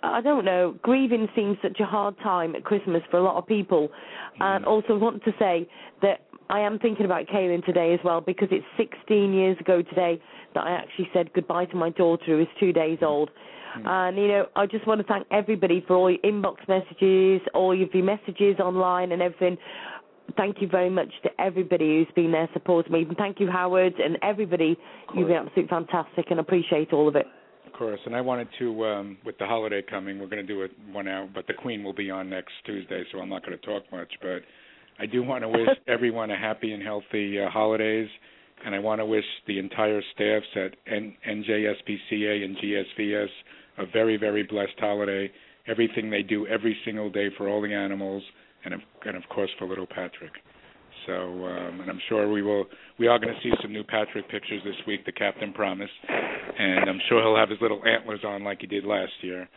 I don't know. Grieving seems such a hard time at Christmas for a lot of people, and also want to say that I am thinking about Kaylin today as well because it's 16 years ago today that I actually said goodbye to my daughter who is two days old. And you know, I just want to thank everybody for all your inbox messages, all of your messages online, and everything. Thank you very much to everybody who's been there supporting me. And thank you, Howard, and everybody. You've been absolutely fantastic, and appreciate all of it. Of course, and I wanted to, um, with the holiday coming, we're going to do it one hour, but the Queen will be on next Tuesday, so I'm not going to talk much. But I do want to wish everyone a happy and healthy uh, holidays, and I want to wish the entire staffs at N- NJSPCA and GSVS a very, very blessed holiday. Everything they do every single day for all the animals, and of, and of course for little Patrick. So, um, and I'm sure we will. We are going to see some new Patrick pictures this week. The captain promised, and I'm sure he'll have his little antlers on like he did last year.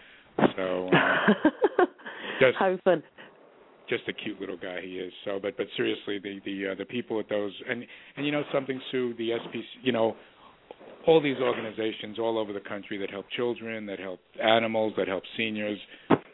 So, uh, Just- How fun. just a cute little guy he is. So, but but seriously, the the uh, the people at those and and you know something, Sue, the SPC, you know, all these organizations all over the country that help children, that help animals, that help seniors.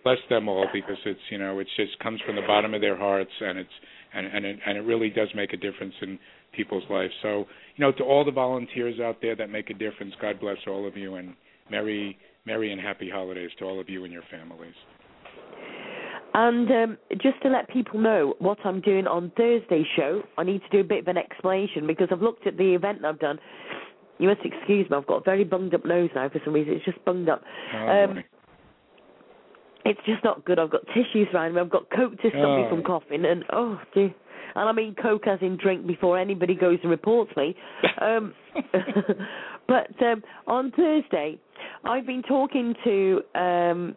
Bless them all because it's you know it's just comes from the bottom of their hearts and it's and and it, and it really does make a difference in people's lives. So you know to all the volunteers out there that make a difference, God bless all of you and merry merry and happy holidays to all of you and your families. And um, just to let people know what I'm doing on Thursday's show, I need to do a bit of an explanation because I've looked at the event I've done. You must excuse me, I've got a very bunged up nose now for some reason. It's just bunged up. Oh, Um. It's just not good. I've got tissues around me. I've got Coke to stop me Oh. from coughing. And, oh, dear. And I mean Coke as in drink before anybody goes and reports me. Um, but um, on Thursday, I've been talking to um,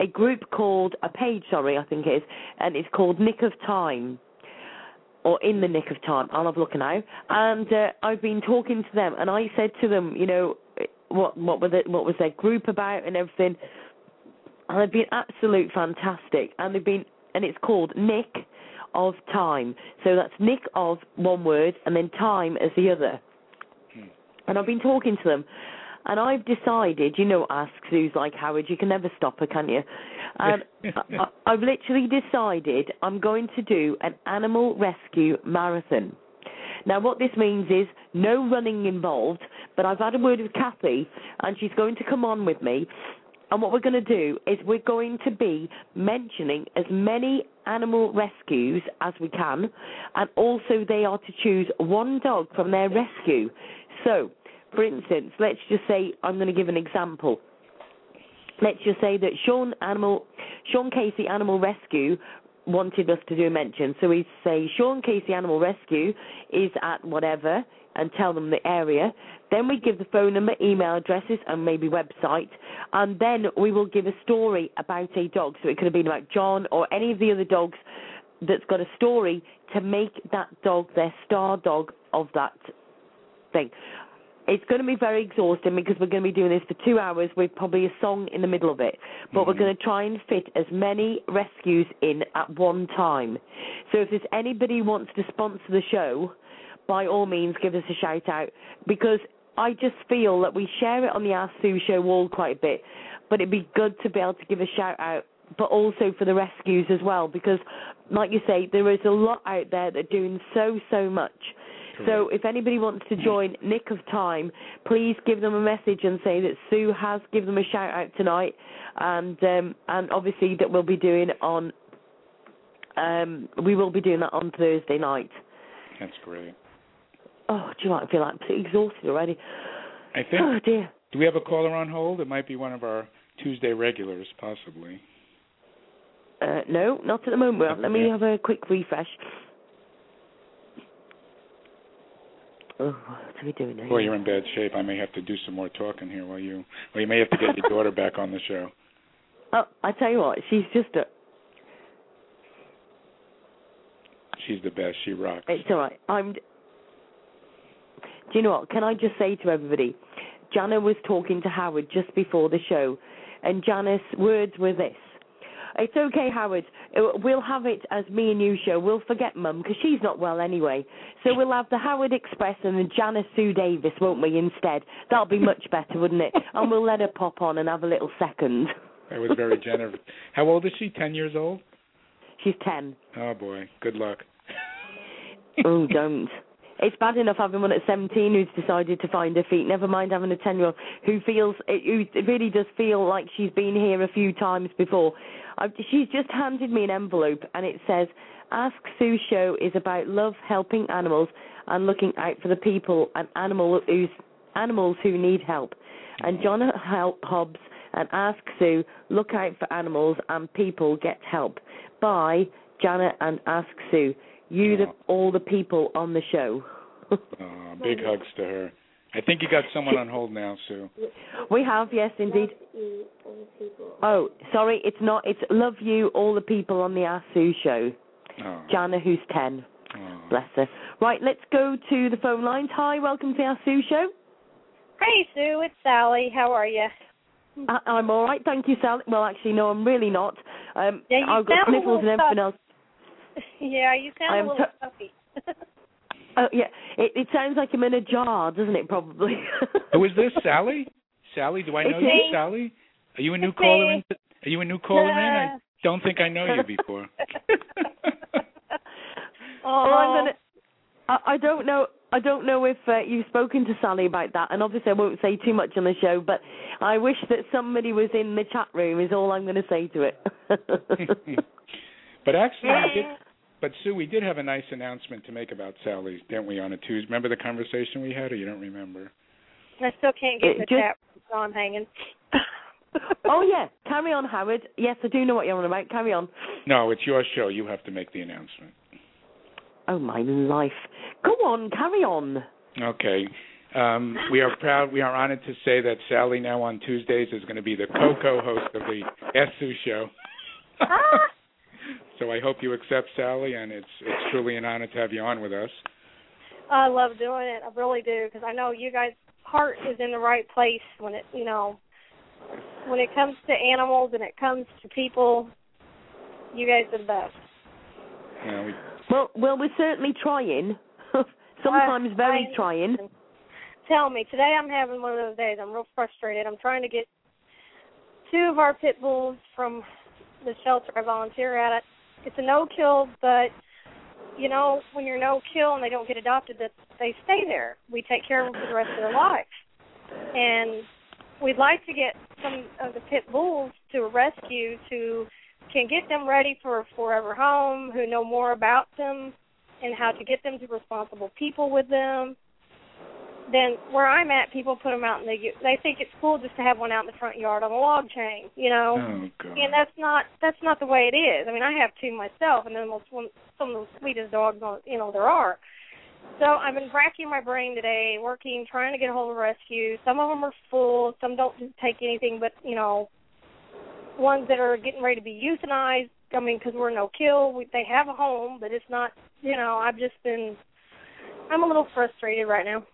a group called a page, sorry, I think it is, and it's called Nick of Time, or In the Nick of Time. I'll have a look now. And uh, I've been talking to them, and I said to them, you know, what what were the, what was their group about and everything. And they've been absolute fantastic, and they've been, and it's called Nick of Time. So that's Nick of one word, and then Time as the other. And I've been talking to them, and I've decided, you know, ask Sue's like Howard, you can never stop her, can you? Um, and I, I've literally decided I'm going to do an animal rescue marathon. Now, what this means is no running involved, but I've had a word with Kathy, and she's going to come on with me. And what we're going to do is we're going to be mentioning as many animal rescues as we can, and also they are to choose one dog from their rescue. So, for instance, let's just say I'm going to give an example. Let's just say that Sean Animal, Sean Casey Animal Rescue wanted us to do a mention. So we say Sean Casey Animal Rescue is at whatever and tell them the area. Then we give the phone number, email addresses, and maybe website. And then we will give a story about a dog. So it could have been about John or any of the other dogs that's got a story to make that dog their star dog of that thing. It's going to be very exhausting because we're going to be doing this for two hours with probably a song in the middle of it. But we're mm-hmm. going to try and fit as many rescues in at one time. So if there's anybody who wants to sponsor the show, by all means give us a shout out because I just feel that we share it on the Ask Sue show wall quite a bit, but it'd be good to be able to give a shout out, but also for the rescues as well because, like you say, there is a lot out there that are doing so so much. So if anybody wants to join Nick of Time, please give them a message and say that Sue has given them a shout out tonight, and um, and obviously that we'll be doing on um, we will be doing that on Thursday night. That's great. Oh, do you? I feel absolutely exhausted already. I think. Oh dear. Do we have a caller on hold? It might be one of our Tuesday regulars, possibly. Uh, no, not at the moment. Let me have a quick refresh. Oh, what are we doing now? Boy, you're in bad shape. I may have to do some more talking here while you. Well, you may have to get your daughter back on the show. Oh, I tell you what, she's just a. She's the best. She rocks. It's all right. I'm. Do you know what? Can I just say to everybody, Jana was talking to Howard just before the show, and Jana's words were this: It's okay, Howard. Uh, We'll have it as me and you show. We'll forget Mum because she's not well anyway. So we'll have the Howard Express and the Janice Sue Davis, won't we? Instead, that'll be much better, wouldn't it? And we'll let her pop on and have a little second. That was very generous. How old is she? Ten years old? She's ten. Oh boy, good luck. Oh, don't. It's bad enough having one at 17 who's decided to find her feet. Never mind having a 10 year old who feels, who really does feel like she's been here a few times before. I've, she's just handed me an envelope and it says, Ask Sue Show is about love, helping animals, and looking out for the people and animal who's, animals who need help. And John Hobbs and Ask Sue look out for animals and people get help by Janet and Ask Sue. You, the, uh-huh. all the people on the show. Oh, big hugs to her. I think you got someone on hold now, Sue. we have, yes, indeed. Oh, sorry, it's not. It's love you, all the people on the Ask Sue show. Oh, Jana, who's ten. oh. Bless her. Right, let's go to the phone lines. Hi, welcome to the Ask Sue show. Hey Sue, it's Sally. How are you? I, I'm all right, thank you, Sally. Well, actually, no, I'm really not. Um, Yeah, you I've got sound sniffles and little everything else. yeah, you sound I a am little t- stuffy. Oh, yeah, it, it sounds like I'm in a jar, doesn't it? Probably. Who is this, Sally? Sally, do I know It's you, me. Sally? Are you a new It's caller in? Are you a new caller in? I don't think I know you before. oh, Well, I'm gonna. I, I don't know. I don't know if uh, you've spoken to Sally about that, and obviously I won't say too much on the show. But I wish that somebody was in the chat room. Is all I'm going to say to it. But actually, we did. But Sue, we did have a nice announcement to make about Sally, didn't we? On a Tuesday. Remember the conversation we had, or you don't remember? I still can't get It the just- chat, so I'm hanging. oh yeah, carry on, Howard. Yes, I do know what you're on about. Carry on. No, it's your show. You have to make the announcement. Oh my life. Go on, carry on. Okay. Um, we are proud. We are honored to say that Sally now on Tuesdays is going to be the co-co-host of the Sue show. So I hope you accept Sally, and it's it's truly an honor to have you on with us. I love doing it. I really do because I know you guys' heart is in the right place when it, you know, when it comes to animals and it comes to people. You guys are the best. You know, we, Well, well, we're certainly trying. Sometimes I- very I- trying. Tell me, today I'm having one of those days. I'm real frustrated. I'm trying to get two of our pit bulls from the shelter I volunteer at. It. It's a no kill, but you know, when you're no kill and they don't get adopted, that they stay there. We take care of them for the rest of their life. And we'd like to get some of the pit bulls to a rescue to can get them ready for a forever home, who know more about them and how to get them to responsible people with them then where I'm at, people put them out and they get, they think it's cool just to have one out in the front yard on a log chain, you know. oh God. And that's not that's not the way it is. I mean, I have two myself, and they're the most one, some of the sweetest dogs on you know there are. So I've been racking my brain today, working, trying to get a hold of rescue. Some of them are full. Some don't take anything, but you know, ones that are getting ready to be euthanized. I mean, because we're no kill, we, they have a home, but it's not. You know, I've just been. I'm a little frustrated right now.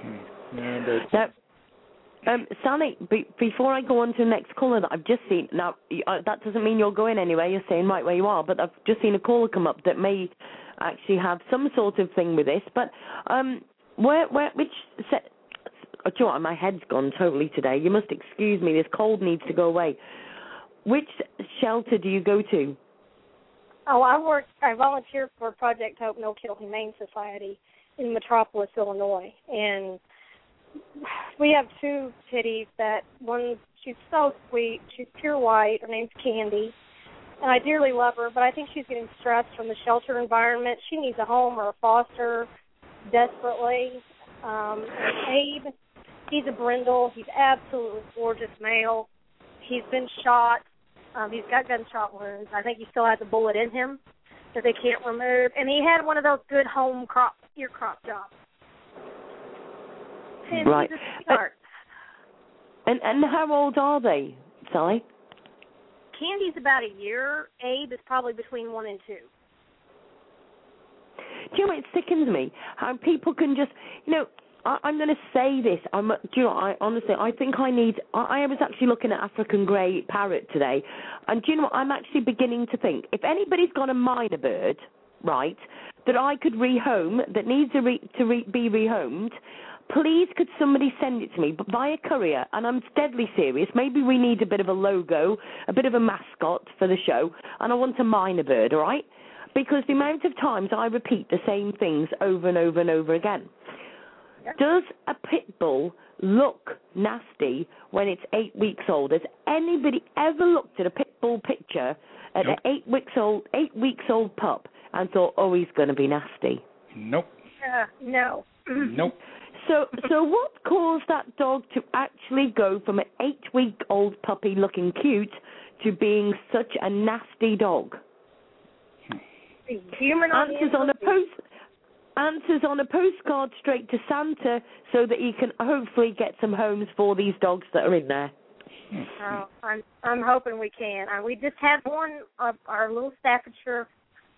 Hmm. Yeah, but Now, um, Sally, be, before I go on to the next caller that I've just seen, now uh, that doesn't mean you're going anywhere. You're staying right where you are. But I've just seen a caller come up that may actually have some sort of thing with this. But um, where, where, which set? Oh, do you know what? My head's gone totally today. You must excuse me. This cold needs to go away. Which shelter do you go to? Oh, I work. I volunteer for Project Hope No Kill Humane Society in Metropolis, Illinois, and we have two kitties. That one, she's so sweet. She's pure white. Her name's Candy, and I dearly love her. But I think she's getting stressed from the shelter environment. She needs a home or a foster desperately. Um, Abe, he's a brindle. He's absolutely gorgeous male. He's been shot. Um, he's got gunshot wounds. I think he still has a bullet in him that they can't remove. And he had one of those good home crop ear crop job. And Right. And and how old are they, Sally? Candy's about a year. Abe is probably between one and two. Do you know what it sickens me? How people can just, you know, I, I'm going to say this. I'm. Do you know? I honestly, I think I need. I, I was actually looking at African grey parrot today, and do you know what? I'm actually beginning to think if anybody's got a mynah bird, right, that I could rehome that needs to, re, to re, be rehomed. Please, could somebody send it to me, but via courier? And I'm deadly serious. Maybe we need a bit of a logo, a bit of a mascot for the show, and I want a mynah bird, all right? Because the amount of times I repeat the same things over and over and over again. Does a pit bull look nasty when it's eight weeks old? Has anybody ever looked at a pit bull picture at Nope. an eight weeks old eight weeks old pup and thought, oh, he's going to be nasty? Nope. Uh, no. Nope. So, so what caused that dog to actually go from an eight-week-old puppy looking cute to being such a nasty dog? Human Answers on a post. Answers on a postcard straight to Santa, so that he can hopefully get some homes for these dogs that are in there. Oh, I'm I'm hoping we can. Uh, we just had one of our little Staffordshire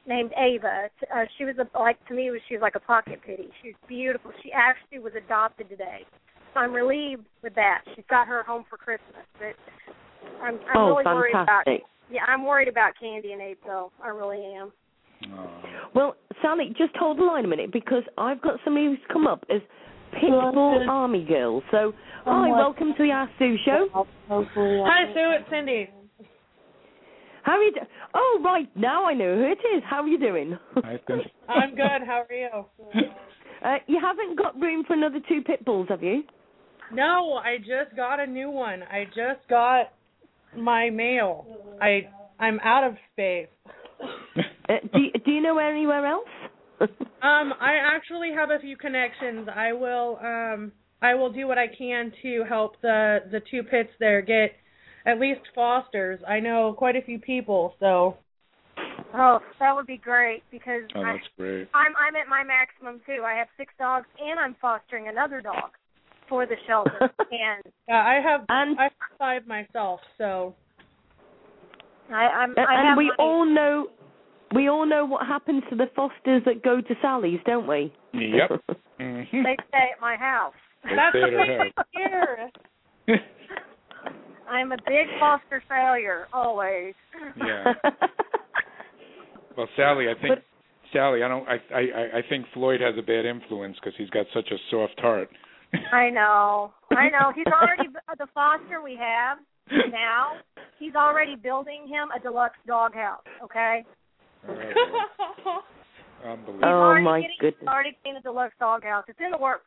named Ava. Uh, she was a, like to me, was she was like a pocket pity. She was beautiful. She actually was adopted today, so I'm relieved with that. She's got her home for Christmas. But I'm I'm oh, really worried about. Yeah, I'm worried about Candy and Abe though. I really am. Oh. Well, Sally, just hold the line a minute because I've got somebody who's come up as Pitbull Army Girl. So, hi, welcome to the Ask Sue show. Hi, Sue. It's Cindy. How are you? Do- oh, right. Now I know who it is. How are you doing? I think. I'm good. How are you? uh, you haven't got room for another two pit bulls, have you? No, I just got a new one. I just got my mail. I I'm out of space. Uh, do you, Do you know anywhere else? Um, I actually have a few connections. I will um I will do what I can to help the the two pits there get at least fosters. I know quite a few people, so Oh, that would be great because Oh, I, that's great. I'm I'm at my maximum too. I have six dogs and I'm fostering another dog for the shelter. and yeah, I have and I have five myself, so I I'm and I have we my- all know we all know what happens to the fosters that go to Sally's, don't we? Yep. Mm-hmm. they stay at my house. that's stay at her here. I'm a big foster failure always. Yeah. Well, Sally, I think But- Sally, I don't. I I I think Floyd has a bad influence because he's got such a soft heart. I know. I know. He's already the foster we have now. He's already building him a deluxe doghouse. Okay. Unbelievable. Oh, my getting, goodness. He's already getting a deluxe doghouse. It's in the works.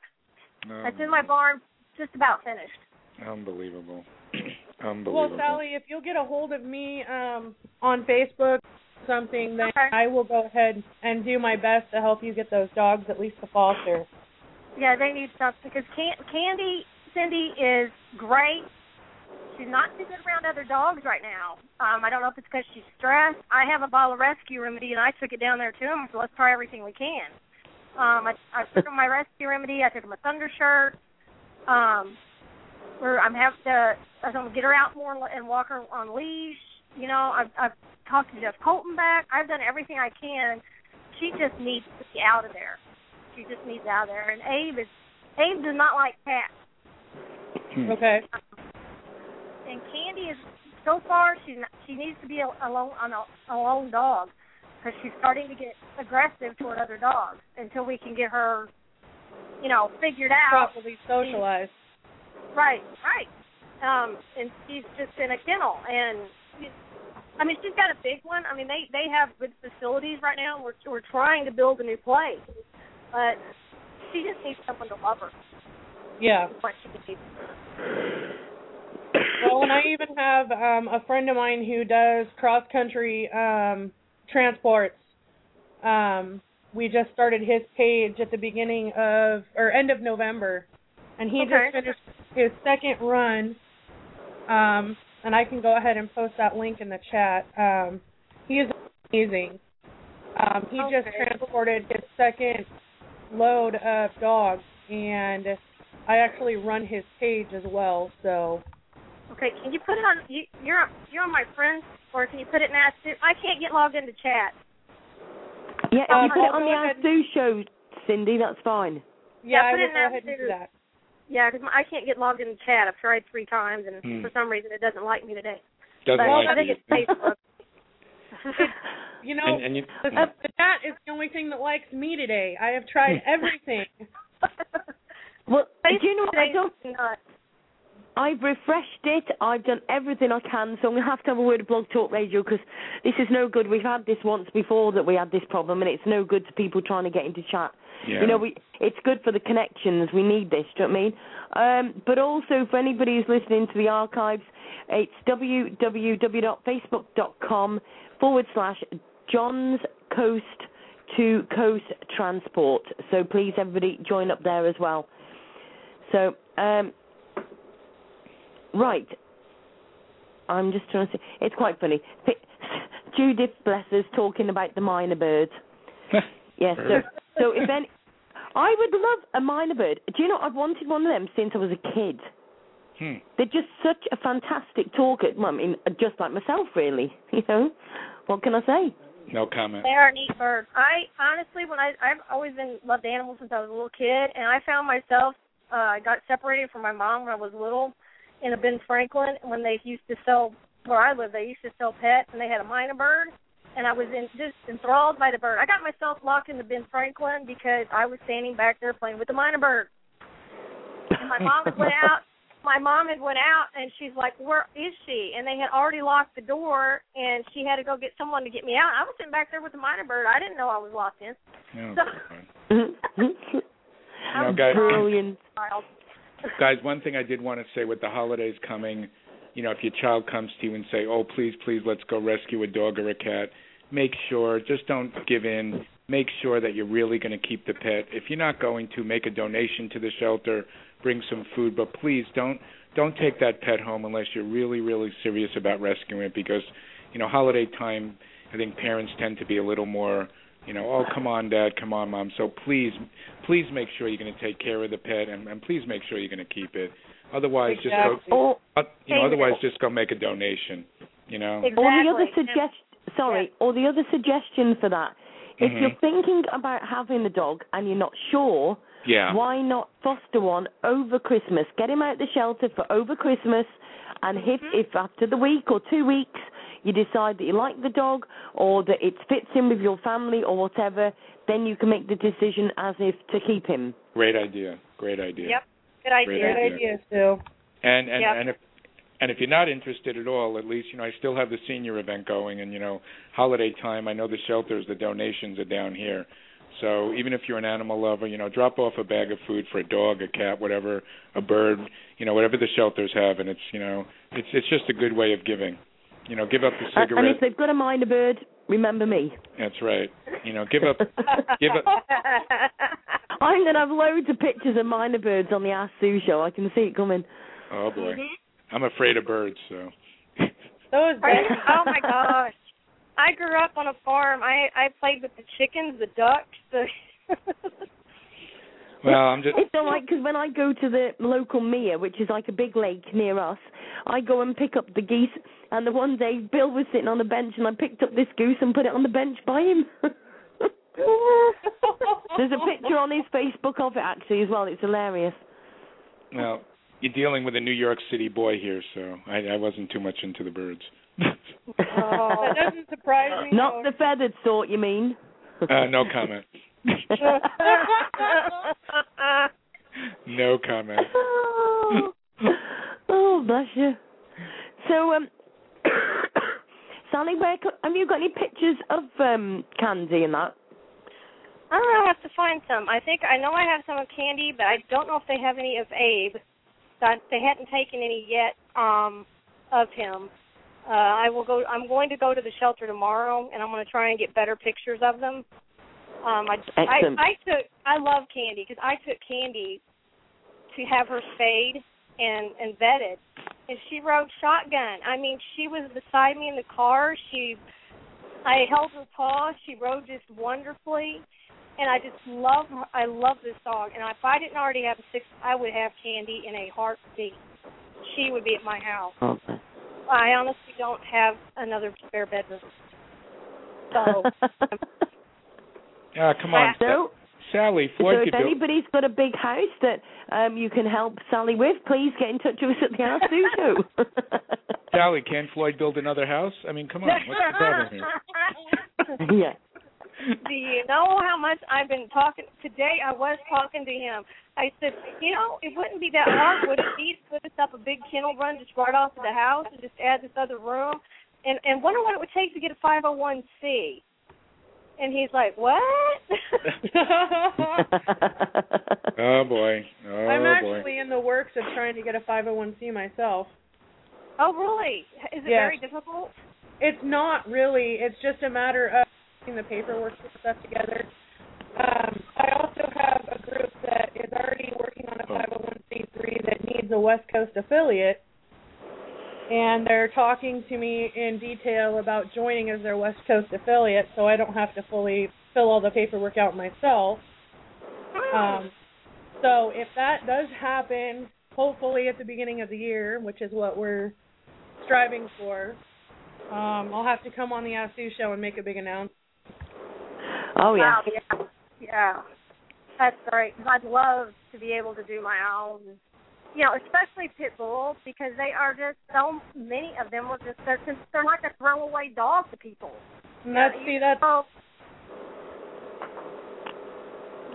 Um, It's in my barn, just about finished. Unbelievable. Well, Sally, if you'll get a hold of me um on Facebook something, then Okay. I will go ahead and do my best to help you get those dogs at least to foster. Yeah, they need something because Can- Candy Cindy is great. She's not too good around other dogs right now. Um, I don't know if it's because she's stressed. I have a bottle of rescue remedy, and I took it down there to him. So let's try everything we can. Um, I, I took him my rescue remedy. I took him a thunder shirt. Um, where I'm have to I'm gonna get her out more and walk her on leash. You know, I've I've talked to Jeff Colton back. I've done everything I can. She just needs to be out of there. She just needs out of there. And Abe is Abe does not like cats. Hmm. Okay. And Candy is so far she's not, she needs to be a, alone on a, a lone dog because she's starting to get aggressive toward other dogs until we can get her, you know, figured out. Properly socialized. Right, right. Um, and she's just in a kennel, and I mean, she's got a big one. I mean, they they have good facilities right now. We're we're trying to build a new place, but she just needs someone to love her. Yeah. What she needs. Well, and I even have um a friend of mine who does cross country um transports. Um we just started his page at the beginning of or end of November. And he Okay. just finished his second run. Um and I can go ahead and post that link in the chat. Um he is amazing. Um he just transported his second load of dogs and I actually run his page as well, so Okay, can you put it on? You, you're you're on my friends, or can you put it in Ask Sue? I can't get logged into chat. Yeah, if Um, you put it I'll on the ahead Ask Sue show, Cindy, that's fine. Yeah, Yeah, I put it would in go Yeah, because I can't get logged in the chat. I've tried three times, and Hmm. for some reason it doesn't like me today. Doesn't but like I think you. it's Facebook. You know, And, and you, the, the chat is the only thing that likes me today. I have tried everything. Well, do you know? I don't. not. I've refreshed it. I've done everything I can, so I'm gonna have to have a word of Blog Talk Radio because this is no good. We've had this once before that we had this problem, and it's no good to people trying to get into chat. yeah. You know, we it's good for the connections. We need this. Do you know what I mean? Um, but also for anybody who's listening to the archives, it's www.facebook.com forward slash John's Coast to Coast Transport. So please, everybody, join up there as well. So, um, right. I'm just trying to see. It's quite funny. Fi- Judith Blesser's talking about the mynah birds. Yes. So, so if any, I would love a mynah bird. Do you know I've wanted one of them since I was a kid. Hmm. They're just such a fantastic talker. Well, I mean, just like myself, really. You know, what can I say? No comment. They are neat birds. I honestly, when I I've always been loved animals since I was a little kid, and I found myself uh, I got separated from my mom when I was little in a Ben Franklin when they used to sell where I live. They used to sell pets, and they had a mynah bird, and I was in just enthralled by the bird. I got myself locked in the Ben Franklin because I was standing back there playing with the mynah bird. And my mom had went out. My mom had went out, and she's like, "Where is she?" And they had already locked the door, and she had to go get someone to get me out. I was sitting back there with the mynah bird. I didn't know I was locked in. No, So- that's fine. I was guys- Brilliant. Guys, one thing I did want to say with the holidays coming, you know, if your child comes to you and say, "Oh, please, please, let's go rescue a dog or a cat," make sure, just don't give in. Make sure that you're really going to keep the pet. If you're not going to, make a donation to the shelter, bring some food, but please don't don't take that pet home unless you're really, really serious about rescuing it because, you know, holiday time, I think parents tend to be a little more you know, oh come on dad, come on mom. So please please make sure you're going to take care of the pet and, and please make sure you're going to keep it. Otherwise just Exactly. Or, go uh, you know, otherwise just go make a donation, you know. Exactly. or the other And- suggest sorry, or the other suggestion for that. If Mhm. you're thinking about having a dog and you're not sure, Yeah. why not foster one over Christmas? Get him out the shelter for over Christmas, and if Mm-hmm. if after the week or two weeks you decide that you like the dog or that it fits in with your family or whatever, then you can make the decision as if to keep him. Great idea. Great idea. Yep. Good idea. Great Good idea. idea, Sue. And and Yep. and if and if you're not interested at all, at least you know I still have the senior event going, and you know holiday time. I know the shelters, the donations are down here. So even if you're an animal lover, you know, drop off a bag of food for a dog, a cat, whatever, a bird, you know, whatever the shelters have, and it's you know, it's it's just a good way of giving. You know, give up the Uh, and if they've got a mynah bird, remember me. That's right. You know, give up. give up. I'm going to have loads of pictures of mynah birds on the Ask Sue show. I can see it coming. Oh boy, Mhm. I'm afraid of birds. So. Those Are you- oh my gosh. I grew up on a farm. I I played with the chickens, the ducks, the Well, I'm just. It's all right because when I go to the local Mere, which is like a big lake near us, I go and pick up the geese. And the one day, Bill was sitting on the bench, and I picked up this goose and put it on the bench by him. There's a picture on his Facebook of it actually as well. It's hilarious. Well, you're dealing with a New York City boy here, so I, I wasn't too much into the birds. that doesn't surprise me. Not the feathered sort, you mean? uh, no comment. no comment. oh, oh, bless you. So, um, Sally, where have you got any pictures of um Candy and that? I don't know. I have to find some. I think I know I have some of Candy, but I don't know if they have any of Abe. That they hadn't taken any yet um of him. Uh I will go. I'm going to go to the shelter tomorrow, and I'm going to try and get better pictures of them. Um, I I, I took. I love Candy because I took Candy to have her spayed and and vetted, and she rode shotgun. I mean, she was beside me in the car. She, I held her paw. She rode just wonderfully, and I just love. her. I love this dog. And if I didn't already have a six, I would have Candy in a heartbeat. She would be at my house. Oh, I honestly don't have another spare bedroom. So Ah, come on, so, Sally, So if anybody's got a big house that um, you can help Sally with, please get in touch with us at the Ask Sue Show. Sally, can Floyd build another house? I mean, come on, what's the problem here? yeah. Do you know how much I've been talking today? I was talking to him. I said, you know, it wouldn't be that hard, would it be to put us up a big kennel run just right off of the house and just add this other room? And and wonder what it would take to get a 501c. And he's like, what? Oh boy, oh I'm boy. actually in the works of trying to get a 501c myself. oh, really? Is it Yes. very difficult? It's not really. It's just a matter of getting the paperwork and stuff together. Um, I also have a group that is already working on a Oh. 501c3 that needs a West Coast affiliate, and they're talking to me in detail about joining as their West Coast affiliate, so I don't have to fully fill all the paperwork out myself. Um, so if that does happen, hopefully at the beginning of the year, which is what we're striving for, um, I'll have to come on the Ask Sue show and make a big announcement. Oh yeah. Wow, yeah. Yeah. That's great. 'cause I'd love to be able to do my own, you know, especially pit bulls because they are just so many of them are just they're just, they're like a throwaway dog to people. And that's Yeah, see you- that's Oh,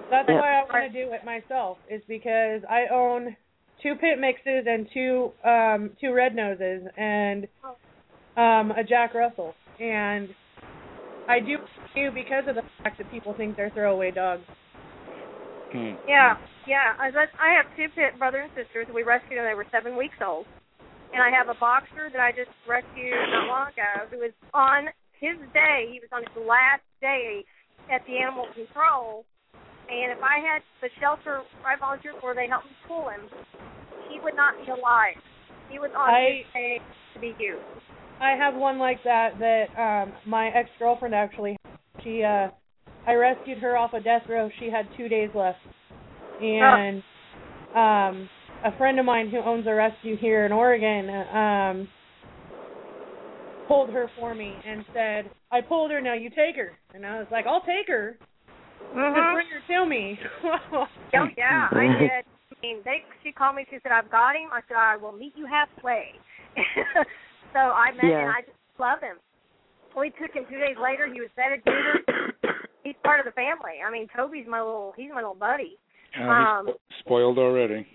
that's Yeah. why I want to do it myself is because I own two pit mixes and two um two red noses and um a Jack Russell and I do do because of the fact that people think they're throwaway dogs. Hmm. yeah, yeah. I, I have two pit brother and sisters. We rescued when they were seven weeks old, and I have a boxer that I just rescued not long ago who was on his day. He was on his last day at the animal control, and if I had the shelter I volunteered for, they helped me pull him. He would not be alive. He was on I- his day to be used. I have one like that that um my ex girlfriend actually she uh I rescued her off of death row. She had two days left. And um a friend of mine who owns a rescue here in Oregon um pulled her for me and said, I pulled her, now you take her and I was like, I'll take her. Just Mhm. bring her to me. Oh yeah, I did. I mean, they she called me. She said, "I've got him." I said, "I will meet you halfway." so I met him. Yeah. and I just love him. We took him two days later. He was bedded neutered. He's part of the family. I mean, Toby's my little. He's my little buddy. Uh, Um, he's spo- spoiled already.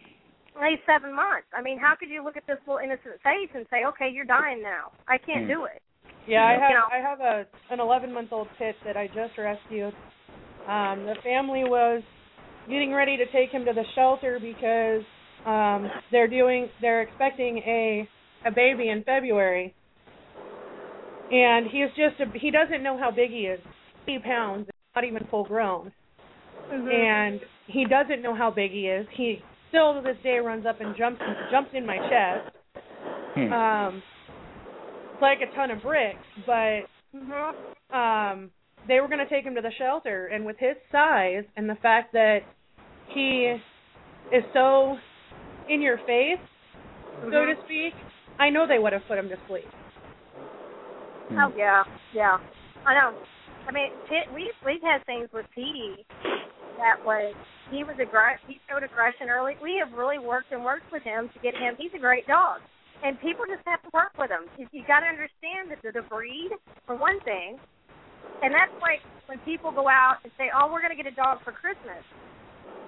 He's seven months. I mean, how could you look at this little innocent face and say, "Okay, you're dying now"? I can't Hmm. do it. Yeah, I You have know. I have a an 11 month old pit that I just rescued. Um, the family was getting ready to take him to the shelter because um, they're doing they're expecting a a baby in February, and he's just a, he doesn't know how big he is, 80 pounds, not even full grown, Mm-hmm. and he doesn't know how big he is. He still to this day runs up and jumps jumps in my chest. Hmm. Um, it's like a ton of bricks, but um they were going to take him to the shelter and with his size and the fact that he is so in your face so Mhm. to speak i know they would have put him to sleep. Oh yeah, yeah. I know. I mean, Pit, we we've had things with Petey that was he was aggressive. He showed aggression early. We have really worked and worked with him to get him. He's a great dog, and people just have to work with him. You, got to understand that the, the breed, for one thing, and that's like when people go out and say, "Oh, we're going to get a dog for Christmas."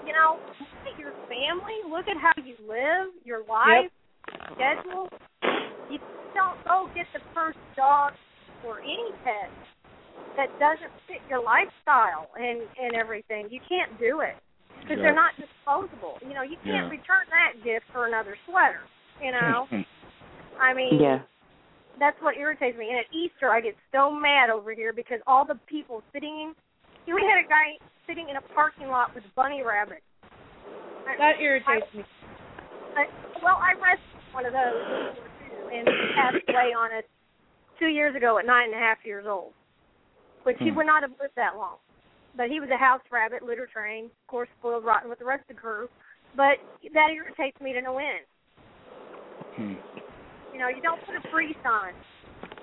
You know, look at your family. Look at how you live, your life schedule. You don't go get the first dog or any pet that doesn't fit your lifestyle and and everything. You can't do it because they're not disposable. You know, you can't Yeah. return that gift for another sweater. You know. I mean, Yeah. that's what irritates me. And at Easter, I get so mad over here because all the people sitting. We had a guy sitting in a parking lot with bunny rabbits. That irritates me I, well, I rescued one of those and passed away on us two years ago at nine and a half years old, which he Hmm. would not have lived that long. But he was a house rabbit, litter trained, of course, spoiled rotten with the rest of the crew. But that irritates me to no end. Hmm. You know, you don't put a free sign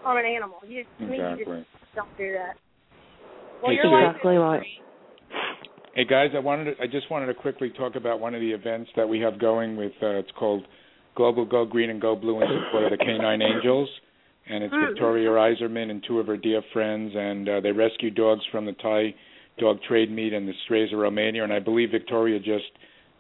on an animal. You, to me, you just don't do that. well That's your life exactly right. Hey guys, I wanted to, I just wanted to quickly talk about one of the events that we have going with uh it's called Global Go Green and Go Blue in support of the Canine Angels. And it's Mm. Victoria Reiserman and two of her dear friends and uh they rescue dogs from the Thai dog trade meat and the strays of Romania and I believe Victoria just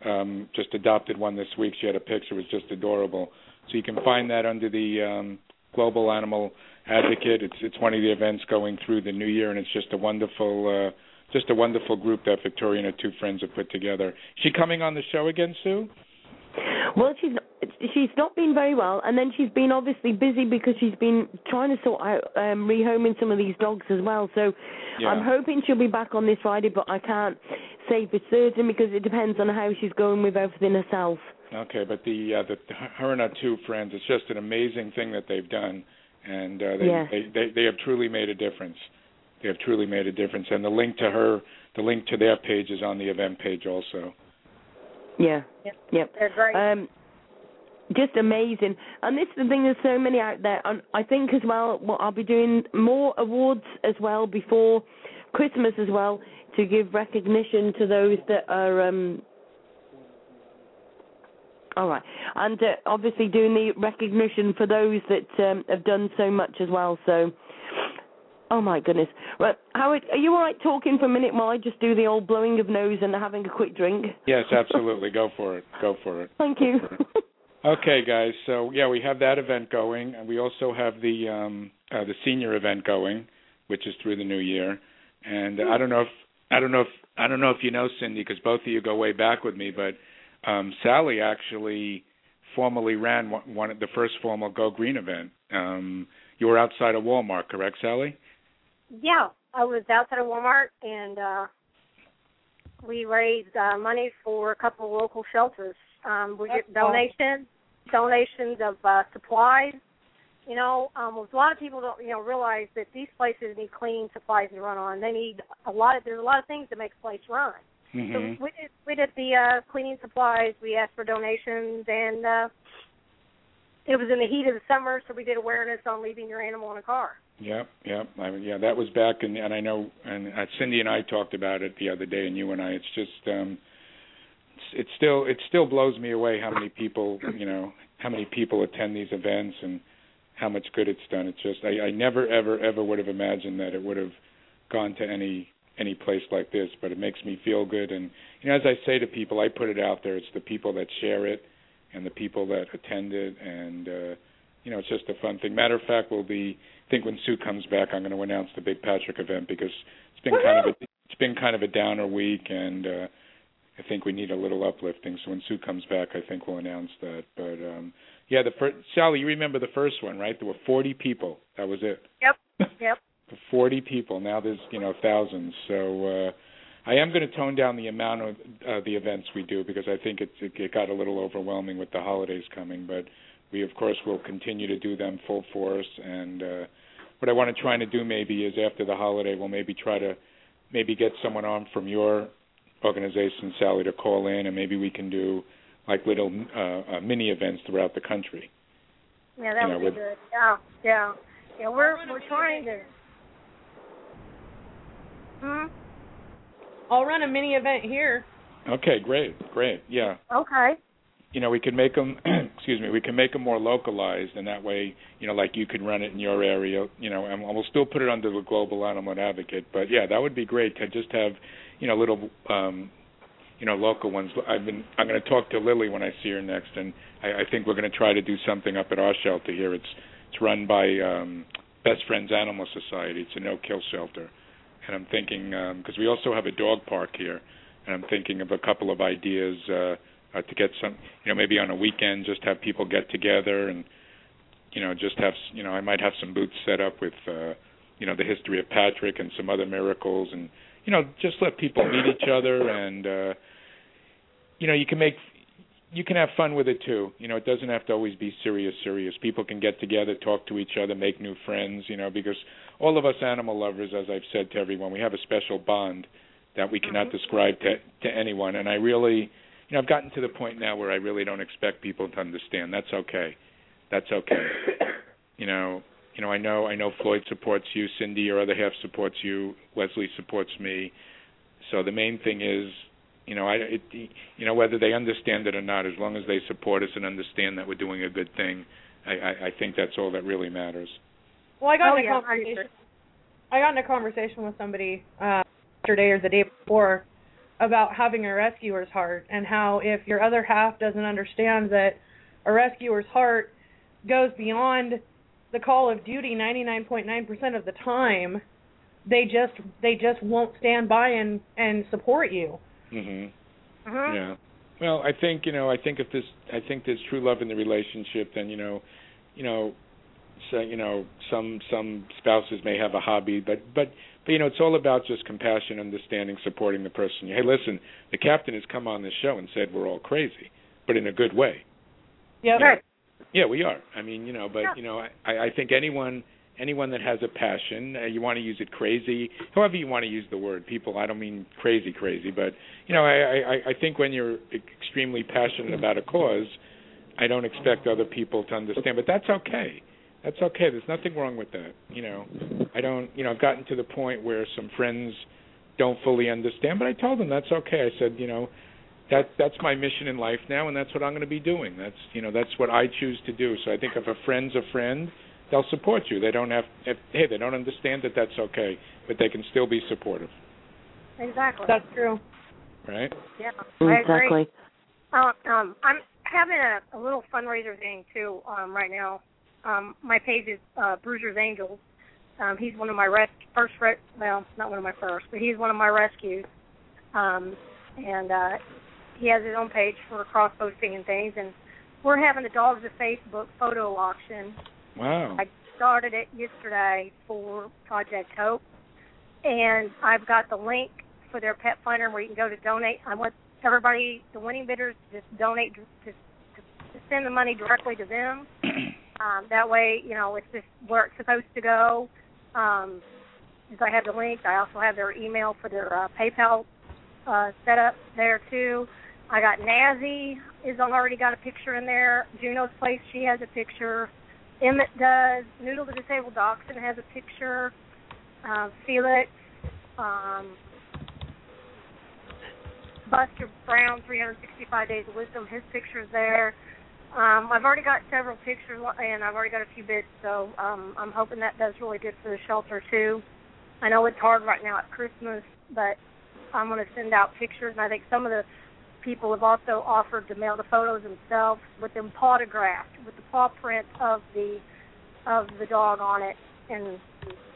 um just adopted one this week. She had a picture, it was just adorable. So you can find that under the um Global Animal Advocate. It's it's one of the events going through the new year and it's just a wonderful uh just a wonderful group that Victoria and her two friends have put together. Is she coming on the show again, Sue? Well, she's not, she's not been very well, and then she's been obviously busy because she's been trying to sort out um, rehoming some of these dogs as well. So Yeah. I'm hoping she'll be back on this Friday, but I can't say for certain because it depends on how she's going with everything herself. Okay, but the uh, the her and her two friends, it's just an amazing thing that they've done, and uh, they, Yeah. they they they have truly made a difference. They have truly made a difference, and the link to her, the link to their page is on the event page also. Yeah. Yep. Yep. They're great. Um, just amazing. And this is the thing, there's so many out there. And I think as well, well, I'll be doing more awards as well before Christmas as well to give recognition to those that are. um all right, and uh, obviously doing the recognition for those that um, have done so much as well. So, oh my goodness, right, Howard, are you all right talking for a minute while I just do the old blowing of nose and having a quick drink? Yes, absolutely. Go for it. Go for it. Thank you. Okay, guys. So yeah, we have that event going, and we also have the um, uh, the senior event going, which is through the new year. And I don't know if I don't know if I don't know if you know Cindy because both of you go way back with me, but um, Sally actually formally ran one, one of the first formal Go Green event. Um, you were outside of Walmart, correct, Sally? Yeah, I was outside of Walmart and uh we raised uh money for a couple of local shelters. Um we get That's awesome. donations donations of uh supplies. You know, um a lot of people don't you know realize that these places need cleaning supplies to run on. They need a lot of there's a lot of things that make a place run. Mm-hmm. So we did we did the uh cleaning supplies, we asked for donations and uh it was in the heat of the summer so we did awareness on leaving your animal in a car. Yep, yep. I mean, yeah, that was back, and and I know, and uh, Cindy and I talked about it the other day, and you and I. It's just, um, it's, it still, it still blows me away how many people, you know, how many people attend these events and how much good it's done. It's just, I, I never, ever, ever would have imagined that it would have gone to any any place like this. But it makes me feel good, and you know, as I say to people, I put it out there. It's the people that share it and the people that attend it, and uh, you know, it's just a fun thing. Matter of fact, we'll be think when Sue comes back, I'm going to announce the Big Patrick event because it's been kind of a it's been kind of a downer week, and uh, I think we need a little uplifting. So when Sue comes back, I think we'll announce that. But um, yeah, the first Sally, you remember the first one, right? There were 40 people. That was it. Yep. Yep. 40 people. Now there's you know thousands. So uh, I am going to tone down the amount of uh, the events we do because I think it, it it got a little overwhelming with the holidays coming. But we of course will continue to do them full force. And uh, what I want to try to do maybe is after the holiday, we'll maybe try to maybe get someone on from your organization, Sally, to call in, and maybe we can do like little uh, uh, mini events throughout the country. Yeah, that You know, would be good. Yeah, yeah, yeah. We're we're trying to. Hmm. I'll run a mini event here. Okay, great, great, yeah. Okay. You know we can make them excuse me we can make them more localized and that way you know like you could run it in your area you know and we'll still put it under the global animal advocate. But yeah that would be great to just have you know little um you know local ones. I've been i'm going to talk to lily when i see her next and i i think we're going to try to do something up at our shelter here. It's it's run by um best friends animal society. It's a no kill shelter. And i'm thinking um because we also have a dog park here and i'm thinking of a couple of ideas uh uh, to get some, you know, maybe on a weekend, just have people get together and, you know, just have, you know, I might have some booths set up with, uh, you know, the history of Patrick and some other miracles, and you know, just let people meet each other, and uh, you know, you can make, you can have fun with it too. You know, it doesn't have to always be serious, serious. People can get together, talk to each other, make new friends. You know, because all of us animal lovers, as I've said to everyone, we have a special bond that we cannot describe to to anyone, and I really you know, I've gotten to the point now where I really don't expect people to understand. That's okay. That's okay. You know, you know, I know I know Floyd supports you, Cindy, your other half supports you, Leslie supports me, So the main thing is, you know, I it, you know whether they understand it or not, as long as they support us and understand that we're doing a good thing, I I, I think that's all that really matters. Well, I got Oh, in a yeah, conversation. I got in a conversation with somebody uh, yesterday or the day before about having a rescuer's heart and how if your other half doesn't understand that a rescuer's heart goes beyond the call of duty 99.9% of the time, they just they just won't stand by and and support you. Mhm. Mhm. Yeah. Well, I think you know. I think if this, I think there's true love in the relationship, then you know, you know, so you know, some some spouses may have a hobby, but but but you know, it's all about just compassion, understanding, supporting the person. Hey, listen, the captain has come on this show and said we're all crazy, but in a good way. Yep. Right. Yeah, we are. I mean, you know, but Yeah. you know, I I think anyone anyone that has a passion, uh, you want to use it crazy, however you want to use the word. People, I don't mean crazy, crazy, but you know, I I I think when you're extremely passionate about a cause, I don't expect other people to understand, but that's okay. That's okay. There's nothing wrong with that. You know, I don't. You know, I've gotten to the point where some friends don't fully understand, but I told them that's okay. I said, you know, that that's my mission in life now, and that's what I'm going to be doing. That's you know that's what I choose to do. So I think if a friend's a friend, they'll support you. They don't have if hey they don't understand that that's okay, but they can still be supportive, Exactly. That's true. right? yeah. I agree. Exactly. Uh, um, I'm having a, a little fundraiser thing too um, right now. Um, my page is uh, Bruiser's Angels. Um, he's one of my res- first, re- well, not one of my first, but he's one of my rescues. Um, and uh, he has his own page for cross posting and things. And we're having the Dogs of Facebook photo auction. Wow. I started it yesterday for Project Hope, and I've got the link for their pet finder where you can go to donate. I want everybody, the winning bidders, to just donate to, to, to send the money directly to them. Um, that way, you know, it's just where it's supposed to go. Um, if I have the link, I also have their email for their uh, PayPal uh, set up there too. I got Nazi is already got a picture in there. Juno's place, she has a picture. Emmett does. Noodle the disabled dachshund has a picture. Uh, Felix, um, Buster Brown, 365 Days of Wisdom, his picture's there. Um, I've already got several pictures, and I've already got a few bids, so um, I'm hoping that does really good for the shelter too. I know it's hard right now at Christmas, but I'm going to send out pictures, and I think some of the people have also offered to mail the photos themselves with them autographed, with the paw print of the of the dog on it, and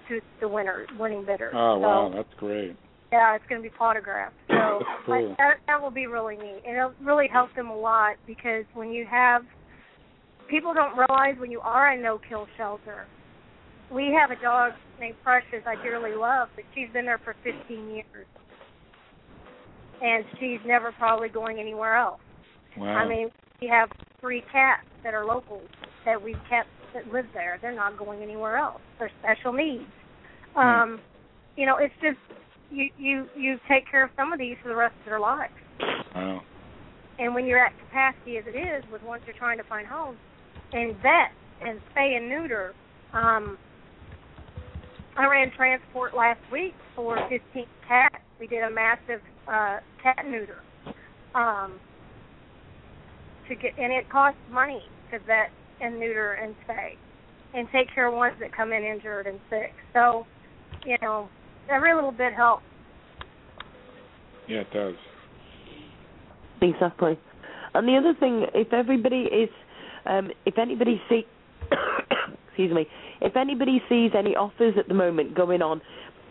to the winner winning bidder. Oh so, wow, that's great. Yeah, it's going to be autographed. So cool. That that will be really neat, and it'll really help them a lot because when you have people don't realize when you are a no-kill shelter. We have a dog named Precious I dearly love, but she's been there for 15 years, and she's never probably going anywhere else. Wow. I mean, we have three cats that are locals that we've kept that live there. They're not going anywhere else. They're special needs. Um, you know, it's just you you you take care of some of these for the rest of their lives. wow. And when you're at capacity as it is with ones you're trying to find homes and vet and spay and neuter, um, I ran transport last week for 15 cats. We did a massive uh, cat neuter. Um, to get and it costs money to vet and neuter and spay and take care of ones that come in injured and sick. So, you know, every little bit helps. Yeah, it does. Exactly. And the other thing, if everybody is, um, if anybody see, excuse me, if anybody sees any offers at the moment going on,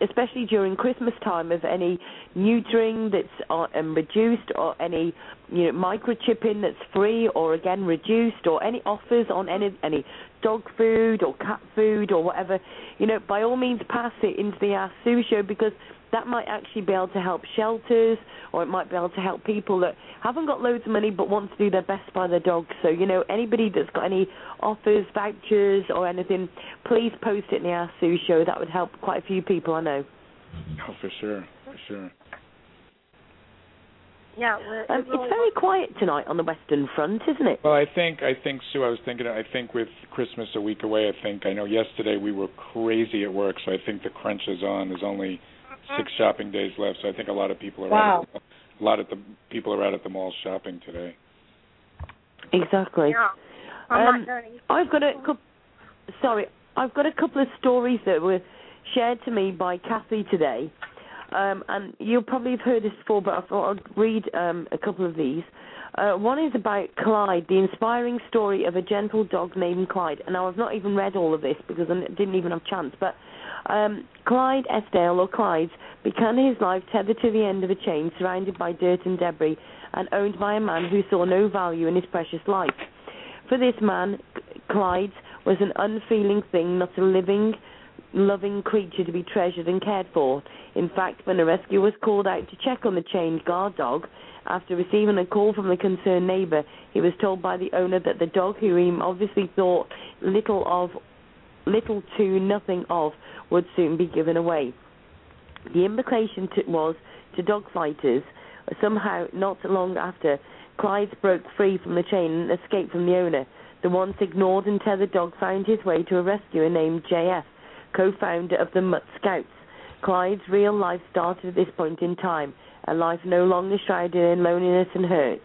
especially during Christmas time, of any neutering that's uh, um, reduced, or any you know microchipping that's free, or again reduced, or any offers on any any dog food or cat food or whatever, you know, by all means pass it into the Ask Sue show because that might actually be able to help shelters or it might be able to help people that haven't got loads of money but want to do their best by their dogs. So, you know, anybody that's got any offers, vouchers or anything, please post it in the Ask Sue show. That would help quite a few people, I know. Oh, for sure, for sure. Yeah, well, it Um, it's very quiet tonight on the Western Front, isn't it? Well, I think I think Sue. I was thinking. I think with Christmas a week away, I think I know yesterday we were crazy at work, so I think the crunch is on. There's only six shopping days left, so I think a lot of people are Wow. out. At, a lot of the people are out at the mall shopping today. Exactly. Yeah. I'm Um. I've got a couple. Sorry, I've got a couple of stories that were shared to me by Kathy today, um, and you'll probably have heard this before, but I thought I'd read um, a couple of these. Uh, one is about Clyde, the inspiring story of a gentle dog named Clyde. And now I've not even read all of this because I didn't even have a chance, but um, Clyde Esdale, or Clyde, began his life tethered to the end of a chain, surrounded by dirt and debris, and owned by a man who saw no value in his precious life. For this man, C- Clyde was an unfeeling thing, not a living, loving creature to be treasured and cared for. In fact, when a rescue was called out to check on the chained guard dog, after receiving a call from the concerned neighbour, he was told by the owner that the dog, who he obviously thought little of, little to nothing of, would soon be given away. The implication was to dog fighters. Somehow, not long after, Clyde broke free from the chain and escaped from the owner. The once ignored and tethered dog found his way to a rescuer named JF, co-founder of the Mutt Scouts. Clyde's real life started at this point in time, a life no longer shrouded in loneliness and hurt.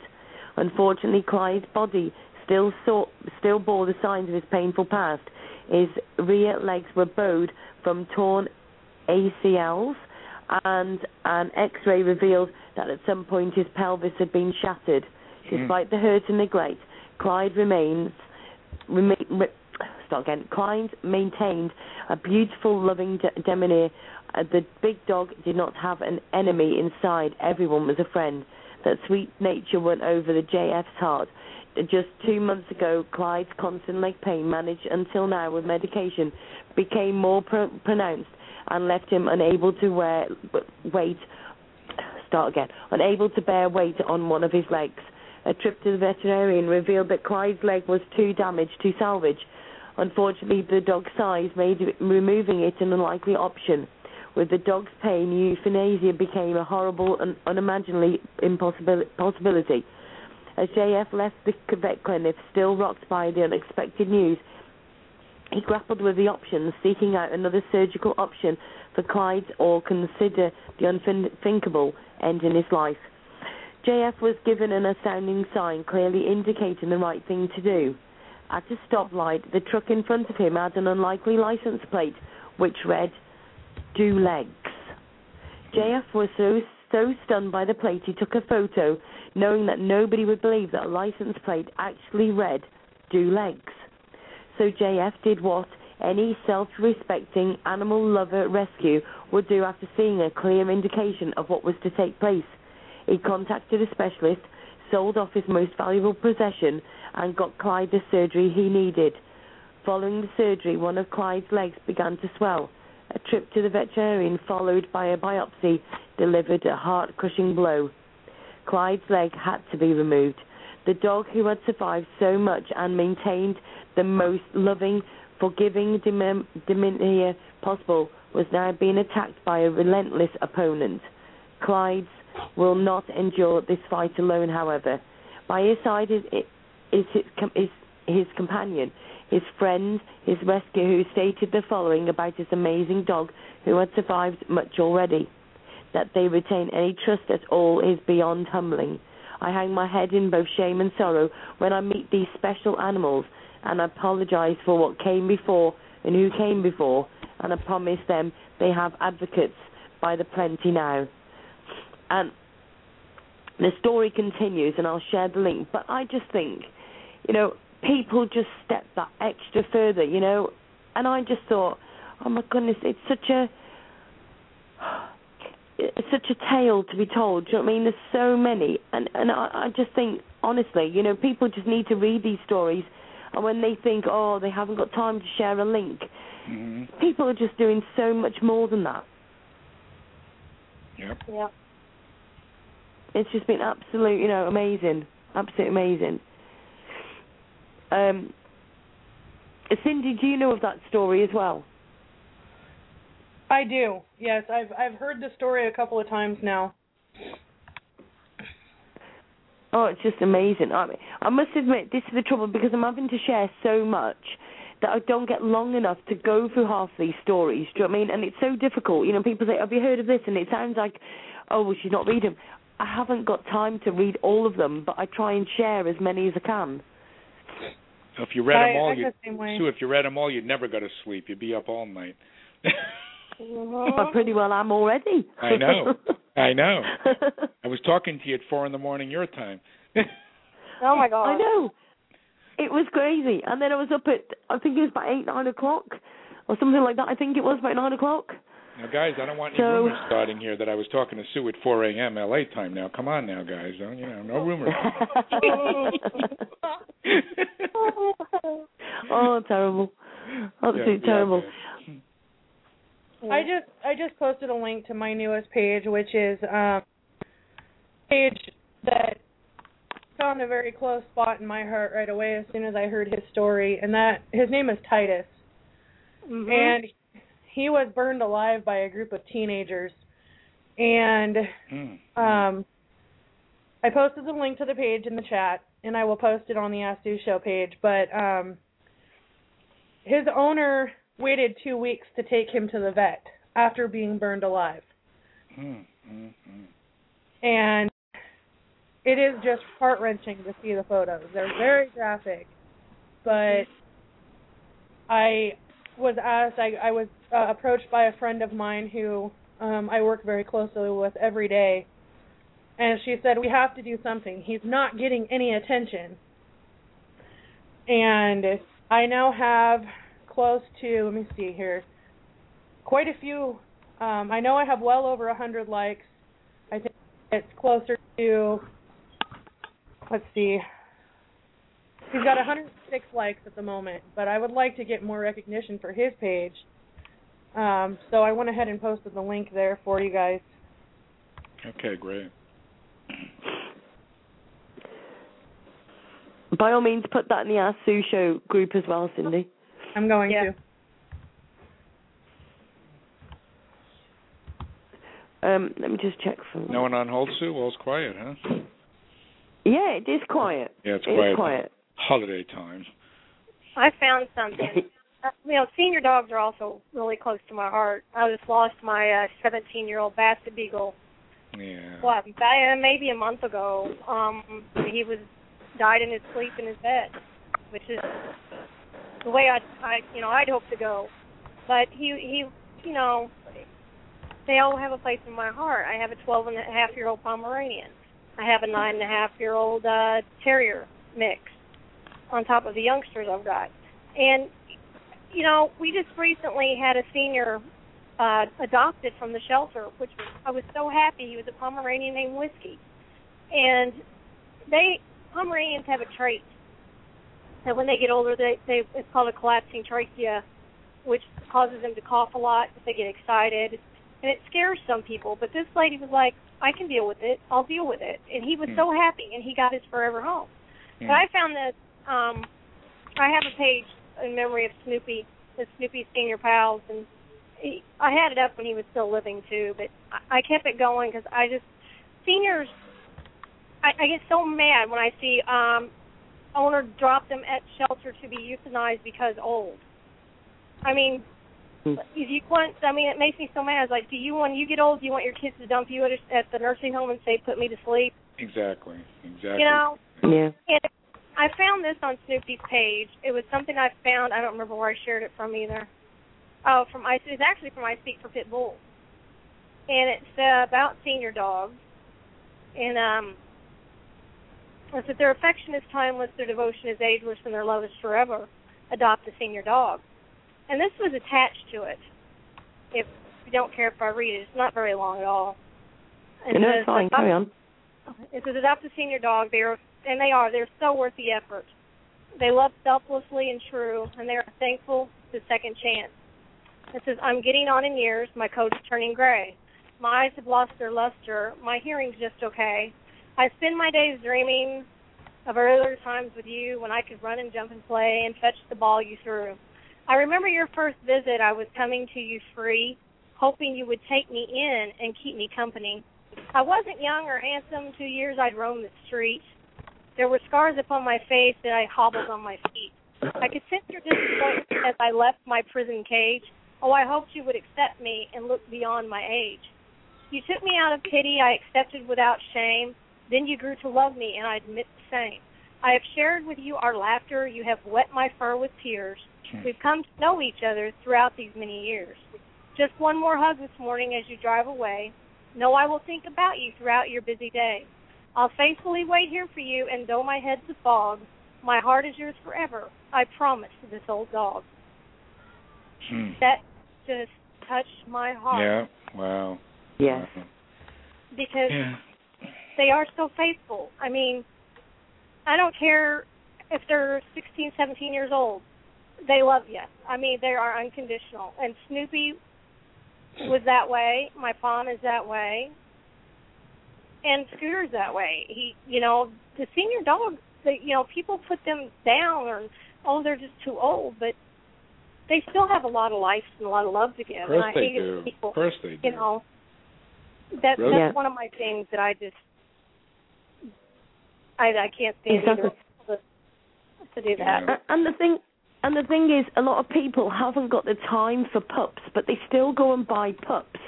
Unfortunately, Clyde's body still saw, still bore the signs of his painful past. His rear legs were bowed from torn ACLs, and an X-ray revealed that at some point his pelvis had been shattered. Hmm. Despite the hurt and neglect, Clyde remains. Rema- re- start again. Clyde maintained a beautiful, loving de-. Uh, the big dog did not have an enemy inside. Everyone was a friend. That sweet nature went over the JF's heart. Just two months ago, Clyde's constant leg pain, managed until now with medication, became more pro- pronounced and left him unable to wear weight. Start again. Unable to bear weight on one of his legs. A trip to the veterinarian revealed that Clyde's leg was too damaged to salvage. Unfortunately, the dog's size made removing it an unlikely option. With the dog's pain, euthanasia became a horrible and unimaginably impossible possibility. As JF left the vet clinic, still rocked by the unexpected news, he grappled with the options, seeking out another surgical option for Clyde or consider the unthinkable end in his life. JF was given an astounding sign, clearly indicating the right thing to do. At a stoplight, the truck in front of him had an unlikely license plate which read, Do legs. JF was so so stunned by the plate he took a photo, knowing that nobody would believe that a license plate actually read, Do legs. So JF did what any self-respecting animal lover rescue would do after seeing a clear indication of what was to take place. He contacted a specialist, sold off his most valuable possession, and got Clyde the surgery he needed. Following the surgery, one of Clyde's legs began to swell. A trip to the veterinarian, followed by a biopsy, delivered a heart-crushing blow. Clyde's leg had to be removed. The dog who had survived so much and maintained the most loving, forgiving demeanor possible was now being attacked by a relentless opponent. Clyde's will not endure this fight alone, however. By his side is, is, his, is his companion, his friend, his rescuer, who stated the following about his amazing dog who had survived much already. That they retain any trust at all is beyond humbling. I hang my head in both shame and sorrow when I meet these special animals, and I apologize for what came before and who came before, and I promise them they have advocates by the plenty now. And the story continues, and I'll share the link. But I just think, you know, people just step that extra further, you know. And I just thought, oh my goodness, it's such a it's such a tale to be told. Do you know what I mean? There's so many, and and I, I just think, honestly, you know, people just need to read these stories. And when they think, oh, they haven't got time to share a link, hmm people are just doing so much more than that. Yep. Yeah. It's just been absolute, you know, amazing, absolutely amazing. Um, Cindy, do you know of that story as well? I do. Yes, I've I've heard the story a couple of times now. Oh, it's just amazing. I mean, I must admit, this is the trouble because I'm having to share so much that I don't get long enough to go through half these stories. Do you know what I mean? And it's so difficult. You know, people say, "Have you heard of this?" And it sounds like, "Oh, well, she's not reading." I haven't got time to read all of them, but I try and share as many as I can. So If you read I, them all, you'd feel the. Sue, if you read them all, you'd never go to sleep. You'd be up all night. I pretty well am already. I know. I know. I was talking to you at four in the morning your time. Oh my god. I know. It was crazy. And then I was up at, I think it was about 8, 9 o'clock, or something like that. I think it was about 9 o'clock. Now, guys, I don't want any So- rumors starting here that I was talking to Sue at 4 a.m. LA time. Now, come on, now, guys. Don't you know? No rumors. oh, terrible. Absolutely Yeah, yeah, terrible. I just I just posted a link to my newest page, which is um page that found a very close spot in my heart right away as soon as I heard his story, and that his name is Titus, Mhm. and he was burned alive by a group of teenagers, and Hmm. um, I posted the link to the page in the chat, and I will post it on the Ask Sue Show page. But um, his owner waited two weeks to take him to the vet after being burned alive, Hmm, hmm, hmm. and it is just heart wrenching to see the photos. They're very graphic, but I was asked. I, I was uh, approached by a friend of mine who um, I work very closely with every day, and she said we have to do something. He's not getting any attention, and I now have close to. Let me see here. Quite a few. Um, I know I have well over a hundred likes. I think it's closer to. Let's see. He's got 106 likes at the moment, but I would like to get more recognition for his page. Um, so I went ahead and posted the link there for you guys. Okay, great. By all means, put that in the Ask Sue Show group as well, Cindy. I'm going Yeah. to. Um, let me just check for. No one on hold, Sue? All's quiet, huh? Yeah, it is quiet. Yeah, it's It quiet. is quiet. Holiday time. I found something. Uh, you know, senior dogs are also really close to my heart. I just lost my uh 17 year old Basset Beagle. Yeah. What? About, maybe a month ago. Um, he was died in his sleep in his bed, which is the way I, I, you know, I'd hope to go. But he, he, you know, they all have a place in my heart. I have a 12 and a half year old Pomeranian. I have a nine and a half year old uh, Terrier mix on top of the youngsters I've got. And you know, we just recently had a senior uh adopted from the shelter, which was, I was so happy. He was a Pomeranian named Whiskey. And they Pomeranians have a trait that when they get older they they it's called a collapsing trachea, which causes them to cough a lot if they get excited. And it scares some people, but this lady was like, I can deal with it. I'll deal with it. And he was Hmm. so happy and he got his forever home. Hmm. But I found that um I have a page in memory of Snoopy, the Snoopy Senior Pals, and he, I had it up when he was still living too. But I, I kept it going because I just seniors. I, I get so mad when I see um owner drop them at shelter to be euthanized because old. I mean, Hmm. if you want, I mean, it makes me so mad. It's like, do you when you get old, do you want your kids to dump you at, a, at the nursing home and say, "Put me to sleep"? Exactly. Exactly. You know, Yeah. and I found this on Snoopy's page. It was something I found. I don't remember where I shared it from either. Oh, from I. It's actually from I Speak for Pit Bulls, and it's uh, about senior dogs. And um, it said their affection is timeless, their devotion is ageless, and their love is forever. Adopt a senior dog. And this was attached to it. If you don't care if I read it, it's not very long at all. And no, it's fine. Carry on. it says adopt a senior dog. They are, and they are. They're so worth the effort. They love selflessly and true, and they are thankful to second chance. It says I'm getting on in years. My coat's turning gray. My eyes have lost their luster. My hearing's just okay. I spend my days dreaming of earlier times with you when I could run and jump and play and fetch the ball you threw. I remember your first visit. I was coming to you free, hoping you would take me in and keep me company. I wasn't young or handsome. Two years I'd roamed the street. There were scars upon my face that I hobbled on my feet. I could sense your disappointment as I left my prison cage. Oh, I hoped you would accept me and look beyond my age. You took me out of pity, I accepted without shame. Then you grew to love me, and I admit the same. I have shared with you our laughter. You have wet my fur with tears. We've come to know each other throughout these many years. Just one more hug this morning as you drive away. Know I will think about you throughout your busy day. I'll faithfully wait here for you, and though my head's a fog, my heart is yours forever. I promise to this old dog. Hmm. That just touched my heart Yeah. Wow. Yes. Wow. because Yeah. they are so faithful. I mean, I don't care if they're 16, 17 years old. They love you. I mean, they are unconditional. And Snoopy was that way. My fawn is that way. And Scooter's that way. He, you know, the senior dogs, they, you know, people put them down or, oh, they're just too old, but they still have a lot of life and a lot of love to give. Of course and I they hate do. people, Of course they do. you know, that Really? that's Yeah. one of my things that I just I I can't stand Exactly. either to, to do that. Yeah. And the thing, and the thing is, a lot of people haven't got the time for pups, but they still go and buy pups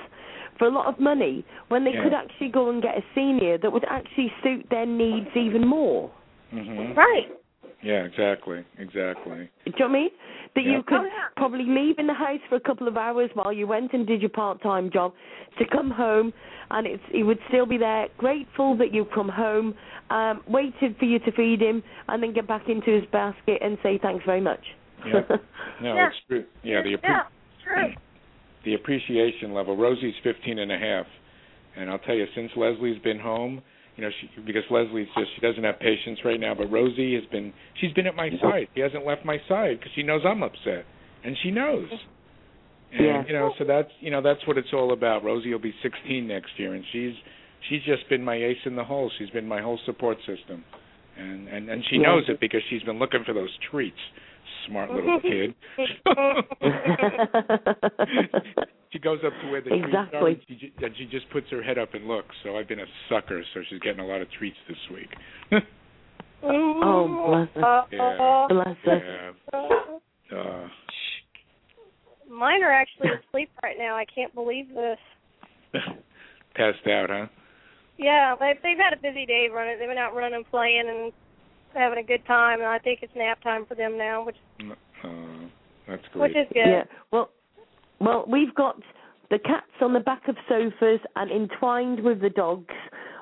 for a lot of money when they Yeah. could actually go and get a senior that would actually suit their needs even more. Mhm. Right. Yeah. Exactly. Exactly. Do you know what I mean? That Yeah. you could Oh, yeah. probably leave in the house for a couple of hours while you went and did your part-time job to come home, and it's he would still be there, grateful that you come home, um, waited for you to feed him, and then get back into his basket and say thanks very much. Yeah. No, Yeah. it's true. Yeah. The appre- yeah, it's true. The appreciation level. Rosie's fifteen and a half, and I'll tell you, since Leslie's been home, you know, she because Leslie's just she doesn't have patience right now, but Rosie has been she's been at my side. She hasn't left my side because she knows I'm upset, and she knows. And Yeah. you know, so that's you know that's what it's all about. Rosie will be 16 next year, and she's she's just been my ace in the hole. She's been my whole support system, and and and she Yeah. knows it because she's been looking for those treats. Smart little kid. she goes up to where the treats are, and she, and she just puts her head up and looks. So I've been a sucker, so she's getting a lot of treats this week. Oh, bless us. Yeah. Bless us. yeah. Uh, Mine are actually asleep right now. I can't believe this. passed out, huh? Yeah, they they've had a busy day running. They've been out running, playing, and having a good time. And I think it's nap time for them now, which Uh, that's great. which is good. Yeah. Well, well, we've got the cats on the back of sofas and entwined with the dogs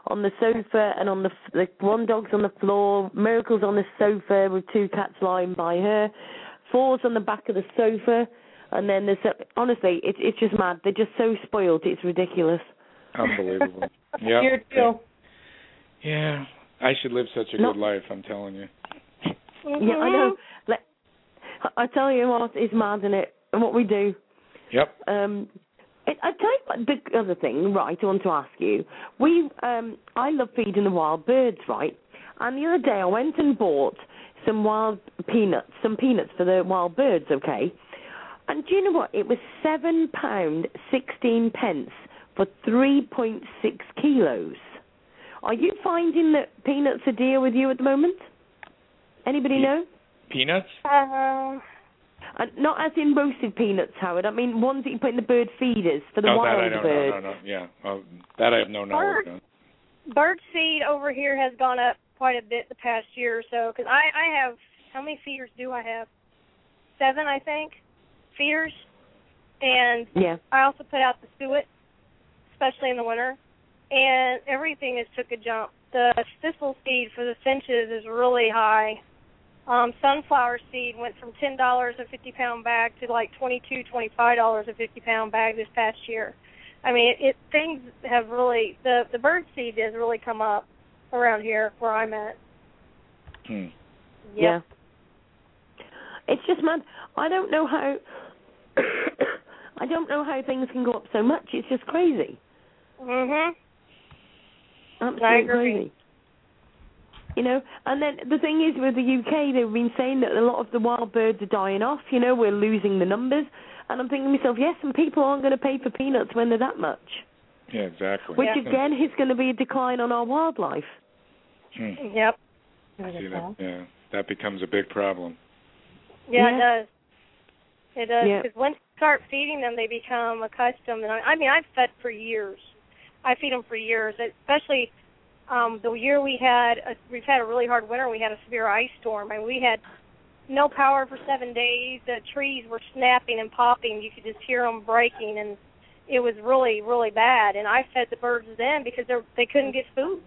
on the sofa and on the f- the one dog's on the floor. Miracle's on the sofa with two cats lying by her. Four's on the back of the sofa, and then there's a, honestly, it's it's just mad. They're just so spoiled. It's ridiculous. Unbelievable. Yeah. Yeah. I should live such a No. good life, I'm telling you. Yeah, I know. Let, I tell you what, it's mad, isn't it? And what we do. Yep. Um, I I tell you what, the other thing, right? I want to ask you. We, um, I love feeding the wild birds, right? And the other day I went and bought some wild peanuts, some peanuts for the wild birds, okay? And do you know what? It was seven pound sixteen pence for three point six kilos. Are you finding that peanuts are dear with you at the moment? Anybody Pe- know? Peanuts? Uh, Uh, not as in roasted peanuts, Howard. I mean ones that you put in the bird feeders for the oh, wild that I don't birds. know. No, no, yeah. Oh, that I have no knowledge Bird. of. bird seed over here has gone up quite a bit the past year or so. Because I I have how many feeders do I have? Seven, I think, feeders, and Yeah. I also put out the suet, especially in the winter, and everything has took a jump. The thistle seed for the finches is really high. Um, sunflower seed went from ten dollars a fifty pound bag to like twenty two, twenty five dollars a fifty pound bag this past year. I mean, it, it things have really the the bird seed has really come up around here where I'm at. Hmm. Yeah. It's just mad. I don't know how. I don't know how things can go up so much. It's just crazy. Mm Mhm. Absolutely I agree. You know, and then the thing is with the UK, they've been saying that a lot of the wild birds are dying off. You know, we're losing the numbers, and I'm thinking to myself, yes, and people aren't going to pay for peanuts when they're that much, Yeah, exactly. which Yeah. again is going to be a decline on our wildlife. Hmm. Yep. See that? Yeah, that becomes a big problem. Yeah, Yeah. it does. It does Yeah. because once you start feeding them, they become accustomed. And I, I mean, I've fed for years. I feed them for years, especially um the year we had. A, we've had a really hard winter. We had a severe ice storm, and we had no power for seven days. The trees were snapping and popping. You could just hear them breaking, and it was really, really bad. And I fed the birds then because they they couldn't get food.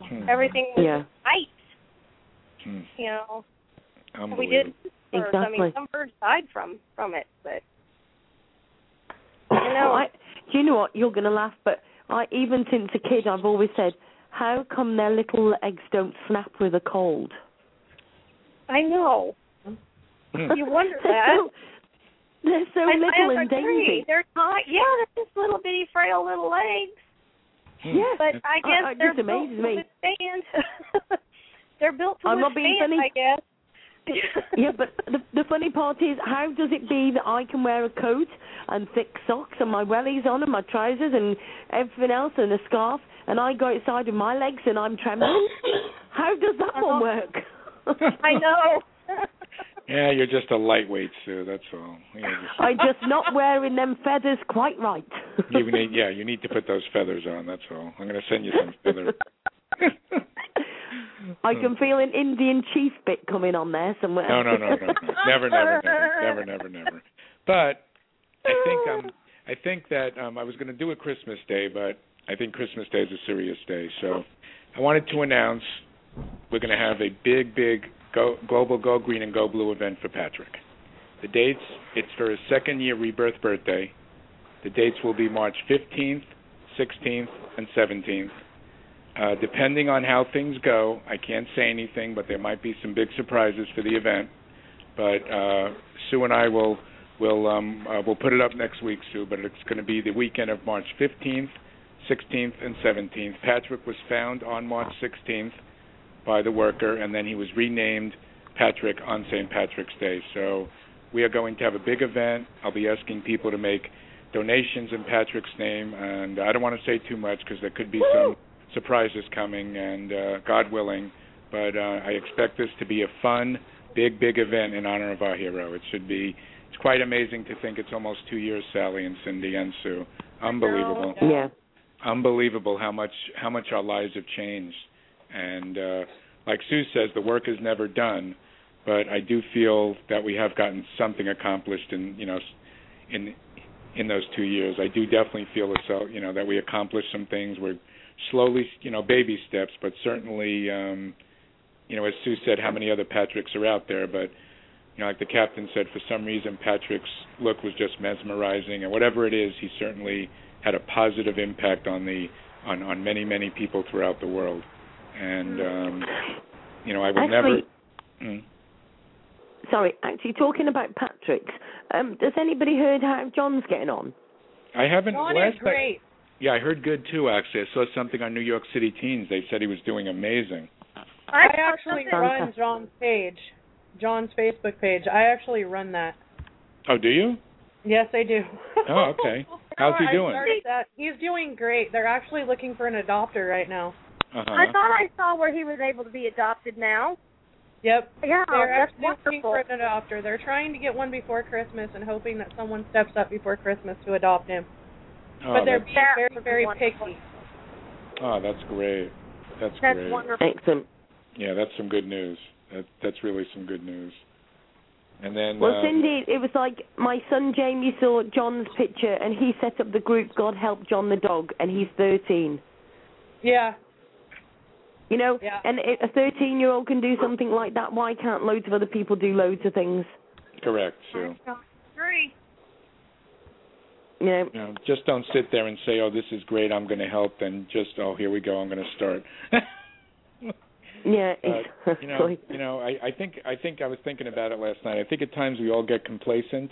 Hmm. Everything was Yeah. ice. Hmm. You know, we did birds. I Exactly. mean, some birds died from from it, but you know, I, you know what? You're going to laugh, but I even since a kid, I've always said, how come their little eggs don't snap with a cold? I know. Hmm. You wonder They're that. so, they're so I, little I and agree. dainty. They're not. Yeah, they're just little bitty, frail little legs. Hmm. Yeah. But I I- guess I- it they're just amazes built to me. withstand. they're built to I'm not being funny. I guess. Yeah, but the the funny part is, how does it be that I can wear a coat and thick socks and my wellies on and my trousers and everything else and a scarf, and I go outside with my legs and I'm trembling? How does that uh-huh. one work? I know. Yeah, you're just a lightweight, Sue. That's all. You're just, I'm just not wearing them feathers quite right. you need, yeah, you need to put those feathers on. That's all. I'm going to send you some feather. I can feel an Indian chief bit coming on there somewhere. No, no, no, no, no. Never, never, never, never, never, never. But I think um I think that um I was going to do a Christmas Day, but I think Christmas Day is a serious day. So I wanted to announce we're going to have a big, big go, global Go Green and Go Blue event for Patrick. The dates, it's for his second year rebirth birthday. The dates will be March 15th, 16th, and 17th. Uh, depending on how things go, I can't say anything, but there might be some big surprises for the event. But uh, Sue and I will will um, uh, we'll put it up next week, Sue. But it's going to be the weekend of March 15th, 16th, and 17th. Patrick was found on March 16th by the worker, and then he was renamed Patrick on St. Patrick's Day. So we are going to have a big event. I'll be asking people to make donations in Patrick's name, and I don't want to say too much because there could be some surprises coming, and uh, God willing. But uh, I expect this to be a fun, big, big event in honor of our hero. It should be. It's quite amazing to think it's almost two years, Sally and Cindy and Sue. Unbelievable Yeah. unbelievable how much how much our lives have changed and uh like Sue says the work is never done but I do feel that we have gotten something accomplished in you know in in those 2 years I do definitely feel as though you know that we accomplished some things we're slowly you know baby steps but certainly um you know as Sue said how many other Patricks are out there but you know like the captain said for some reason Patrick's look was just mesmerizing and whatever it is he certainly had a positive impact on the on on many many people throughout the world and um you know i would never Mm. sorry, actually talking about Patrick's, um, does anybody heard how John's getting on? i haven't John last is I- great. Yeah i heard good too actually i saw something on new york city teens they said he was doing amazing I actually run John's page, John's Facebook page. I actually run that. oh do you Yes, I do. Oh, okay. How's he doing? that. He's doing great. They're actually looking for an adopter right now. uh-huh I thought I saw where he was able to be adopted now. Yep. Yeah, They're that's actually looking for an adopter. They're trying to get one before Christmas and hoping that someone steps up before Christmas to adopt him. Oh, but they're being That very, very picky. oh that's great that's, That's great wonderful. Excellent. yeah that's some good news that that's really some good news and then Well, um, Cindy, it was like my son Jamie saw John's picture and he set up the group God Help John the Dog, and he's 13. Yeah. You know, Yeah. and a 13 year old can do something like that. Why can't loads of other people do loads of things? correct sue I agree. You know, You know, just don't sit there and say, "Oh, this is great. I'm going to help." and just, "Oh, here we go. I'm going to start." yeah, Uh, you know, you know, I, I think I think I was thinking about it last night. I think at times we all get complacent,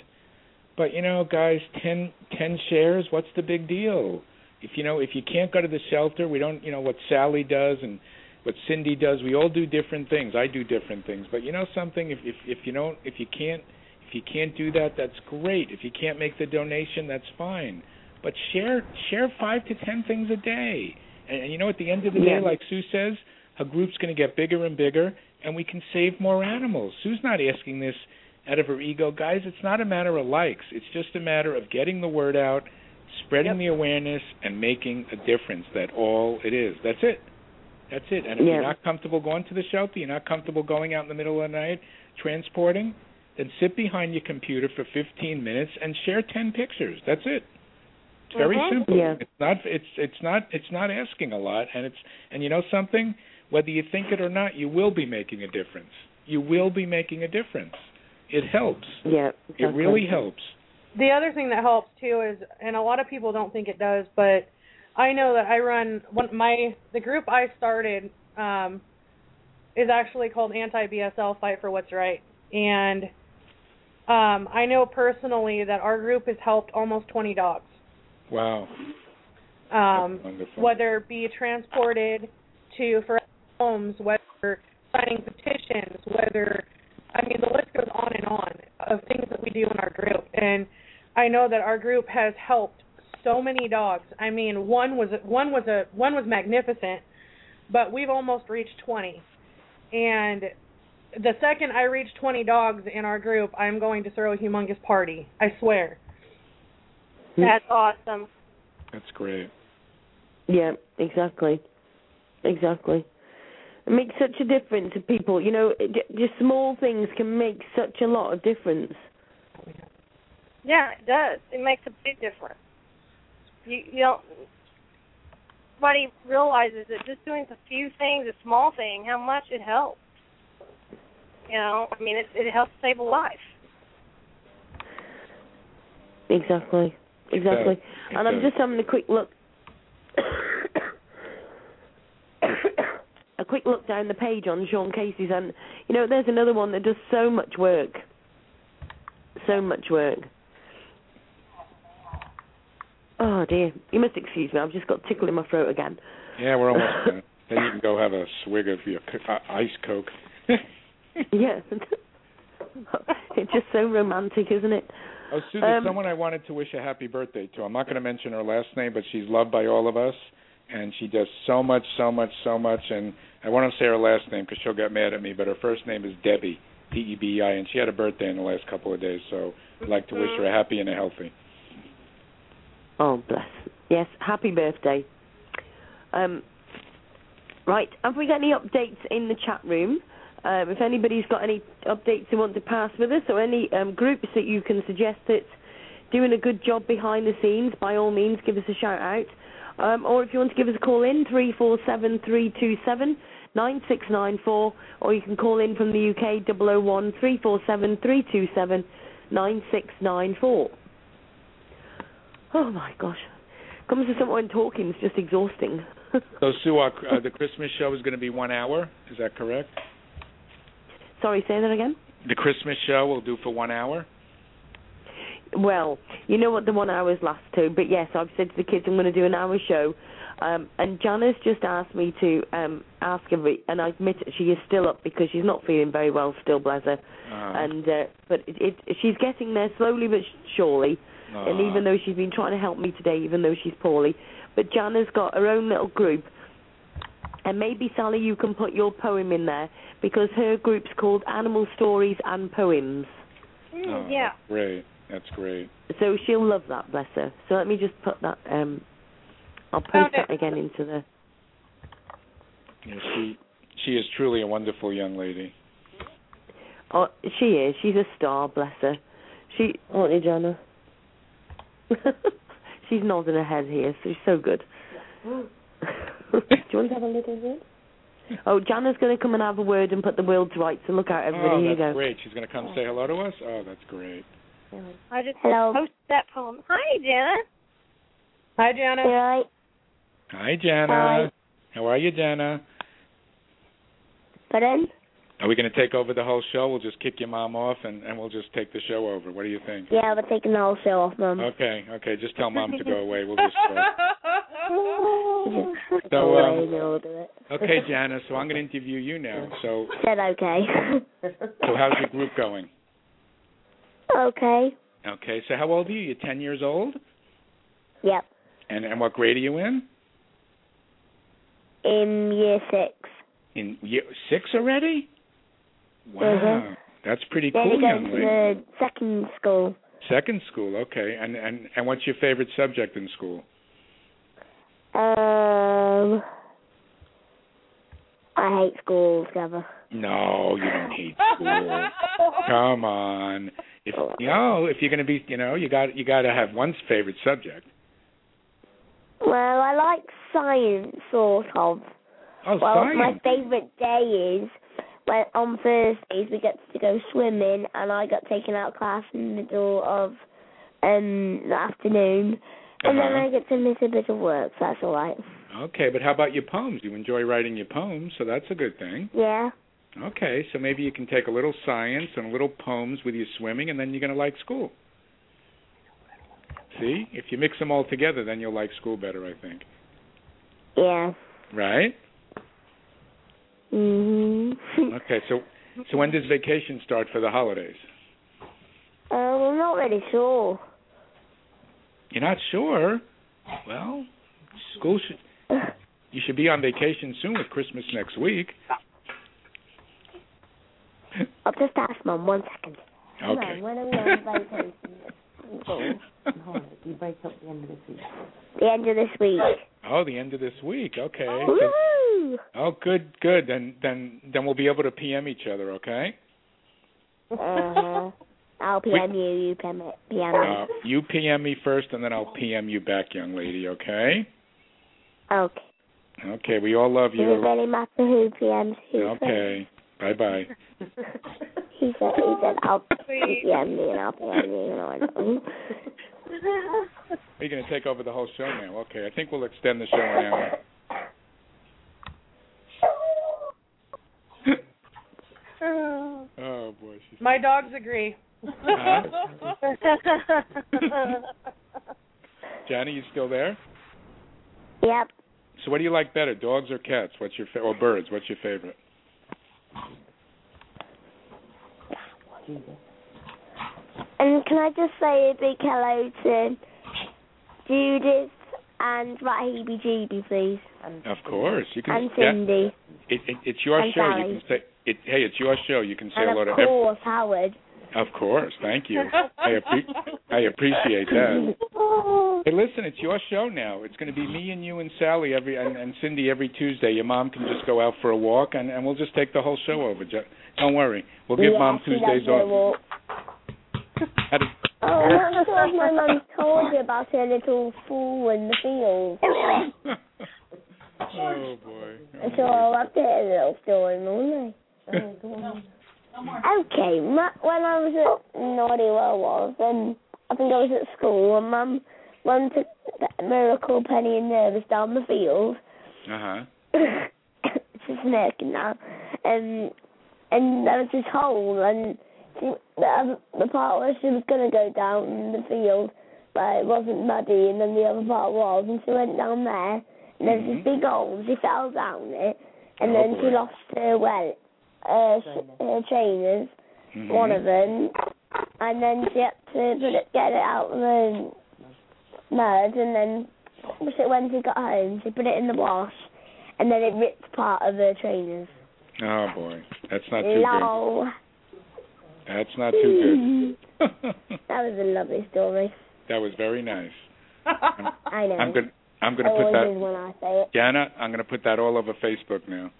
but you know, guys, ten ten shares. What's the big deal? If you know, if you can't go to the shelter, we don't. You know what Sally does and what Cindy does. We all do different things. I do different things. But you know something? If if if you don't, if you can't, you can't do that, that's great. If you can't make the donation, that's fine. But share share five to ten things a day. And, and you know, at the end of the day, like Sue says, her group's going to get bigger and bigger, and we can save more animals. Sue's not asking this out of her ego. Guys, it's not a matter of likes. It's just a matter of getting the word out, spreading Yep. the awareness, and making a difference. That all it is. That's it. That's it. And if Yeah. you're not comfortable going to the shelter, you're not comfortable going out in the middle of the night transporting, then sit behind your computer for 15 minutes and share 10 pictures. That's it. It's very simple. Yeah. It's not it's it's not it's not asking a lot and it's and you know something, whether you think it or not, you will be making a difference. You will be making a difference. It helps. Yeah. It exactly. really helps. the other thing that helps too is and a lot of people don't think it does but i know that i run one my the group i started um is actually called anti bsl fight for what's right and um i know personally that our group has helped almost 20 dogs. Wow. um whether it be transported to for homes whether signing petitions whether i mean the list goes on and on of things that we do in our group. And i know that our group has helped so many dogs. I mean one was one was a one was magnificent but we've almost reached 20 and the second i reach 20 dogs in our group i'm going to throw a humongous party i swear hmm. That's awesome. That's great. Yeah, exactly. Exactly. It makes such a difference to people. You know, it, just small things can make such a lot of difference. Yeah, it does. It makes a big difference. You you don't nobody realizes that just doing a few things, a small thing, how much it helps. You know, I mean, it it helps save a life. Exactly. Exactly. does. It And I'm does. just having a quick look. a quick look down the page on Sean Casey's, and you know, there's another one that does so much work. So much work. Oh dear. You must excuse me. I've just got tickle in my throat again. Yeah, we're almost done. Then you can go have a swig of your uh, ice coke. Yeah. it's just so romantic, isn't it? Oh, Sue, there's Um, someone I wanted to wish a happy birthday to. I'm not going to mention her last name, but she's loved by all of us, and she does so much, so much, so much. And I want to say her last name because she'll get mad at me, but her first name is Debbie, D-E-B-I, and she had a birthday in the last couple of days. So I'd like to wish her a happy and a healthy. Oh, bless. Yes, happy birthday. Um, right, have we got any updates in the chat room? Um, if anybody's got any updates they want to pass with us, or any um, groups that you can suggest that's doing a good job behind the scenes, by all means, give us a shout out. Um, or if you want to give us a call in, three four seven three two seven nine six nine four, or you can call in from the UK, double oh one three four seven three two seven nine six nine four. Oh my gosh. Comes to someone talking is just exhausting. So, Sue, our, uh, the Christmas show is going to be one hour. Is that correct? Sorry, say that again? The Christmas show we'll do for one hour. Well, you know what the one hour hours last to, but yes, I've said to the kids I'm going to do an hour show. Um, and Janice just asked me to um, ask every, and I admit she is still up because she's not feeling very well still, bless her. Uh, And uh, but it, it, she's getting there slowly but surely. and uh, even though she's been trying to help me today, even though she's poorly, but Jana's got her own little group, and maybe Sally, you can put your poem in there because her group's called Animal Stories and Poems. Mm, oh, yeah. That's great. That's great. So she'll love that, bless her. So let me just put that. Um, I'll Found post that it. again into the. Yeah, she she is truly a wonderful young lady. Oh, she is. She's a star, bless her. She, aren't you, Jana? she's nodding her head here. So she's so good. Do you want to have a little word? Oh, Jana's going to come and have a word and put the world to rights. So look out, everybody. oh, Here you that's go. great. She's going to come say hello to us. Oh, that's great. I just Hello. posted that poem. Hi, Jenna. hi jana Right. Hi, Jana. Hi. How are you, Jana? Pardon? Are we going to take over the whole show? We'll just kick your mom off, and and we'll just take the show over. What do you think? Yeah, we're taking the whole show off, mom. Okay, okay. Just tell mom to go away. We'll just. Uh, Just So, um, and we'll do it. okay, Jana. So I'm going to interview you now. So Said okay. so how's your group going? okay. Okay. So how old are you? You're 10 years old. Yep. And and what grade are you in? In year six. In year six already? Wow. Mhm. That's pretty Then cool, he goes young to lady. the second school. Second school, okay. And and and what's your favorite subject in school? Um, I hate school altogether. No, you don't hate school. Come on. If you know, if you're going to be, you know, you got you got to have one's favorite subject. Well, I like science, sort of. Oh, well, science. my favourite day is when on Thursdays we get to go swimming, and I got taken out of class in the middle of um the afternoon, and then Uh-huh. I get to miss a bit of work. So that's all right. Okay, but how about your poems? You enjoy writing your poems, so that's a good thing. Yeah. Okay, so maybe you can take a little science and a little poems with your swimming, and then you're going to like school. See, if you mix them all together, then you'll like school better, I think. Yeah. Right? Mhm. Okay, so so when does vacation start for the holidays? Uh, I'm not really sure. You're not sure? Well, school should you should be on vacation soon with Christmas next week. I'll just ask mom one second. Okay. Mum, when are we on vacation? School? you break up the end of this week. The end of this week. Oh, the end of this week. Okay. So- Woo! oh, good, good. Then then then we'll be able to PM each other, okay? Uh-huh. I'll PM you, you PM, PM Uh, me. you PM me first, and then I'll PM you back, young lady. Okay? Okay. Okay. We all love Does it you. really matter who PMs who? Okay. Bye bye. He said, he said, I'll Sweet. PM me and I'll PM you. And I know. You're going to take over the whole show now. Okay. I think we'll extend the show an hour. Oh boy. She's... My dogs agree. Uh-huh. Johnny, you still there? Yep. So, what do you like better, dogs or cats? What's your fa- or birds? What's your favorite? And can I just say a big hello to Judith and Rahibi Jeeby, please? Of course, you can. And yeah, Cindy. it, it, it's your And show. You can say it. Hey, it's your show. You can say And hello to of every. course, Howard. Of course, thank you. I appre- I appreciate that. Hey, listen, it's your show now. It's going to be me and you and Sally every and, and Cindy every Tuesday. Your mom can just go out for a walk, and and we'll just take the whole show over. Don't worry, we'll give yeah, mom Tuesdays off. Did- Oh, I'm not sure if my mum told you about her little fool in the field. oh boy. Oh, So I'll hear a little story, won't I? Oh, Okay, when I was at Naughty Well was, and I think I was at school, and Mum, Mum took that Miracle Penny and Nervous down the field. Uh huh. She's smirking now. Um, and there was this hole, and she, the, the part where she was going to go down in the field, but it wasn't muddy, and then the other part was, and she went down there, and there was this big hole, and she fell down it, and Oh, then she lost her, well, uh, sh- her trainers, Mhm. one of them, and then she had to put it, get it out of the mud, and then she, when she got home, she put it in the wash, and then it ripped part of her trainers. Oh boy, that's not too good. That's not too good. That was a lovely story. that was very nice. I know. I'm gonna I'm gonna put that. that. is when I say it. Jana, I'm gonna put that all over Facebook now.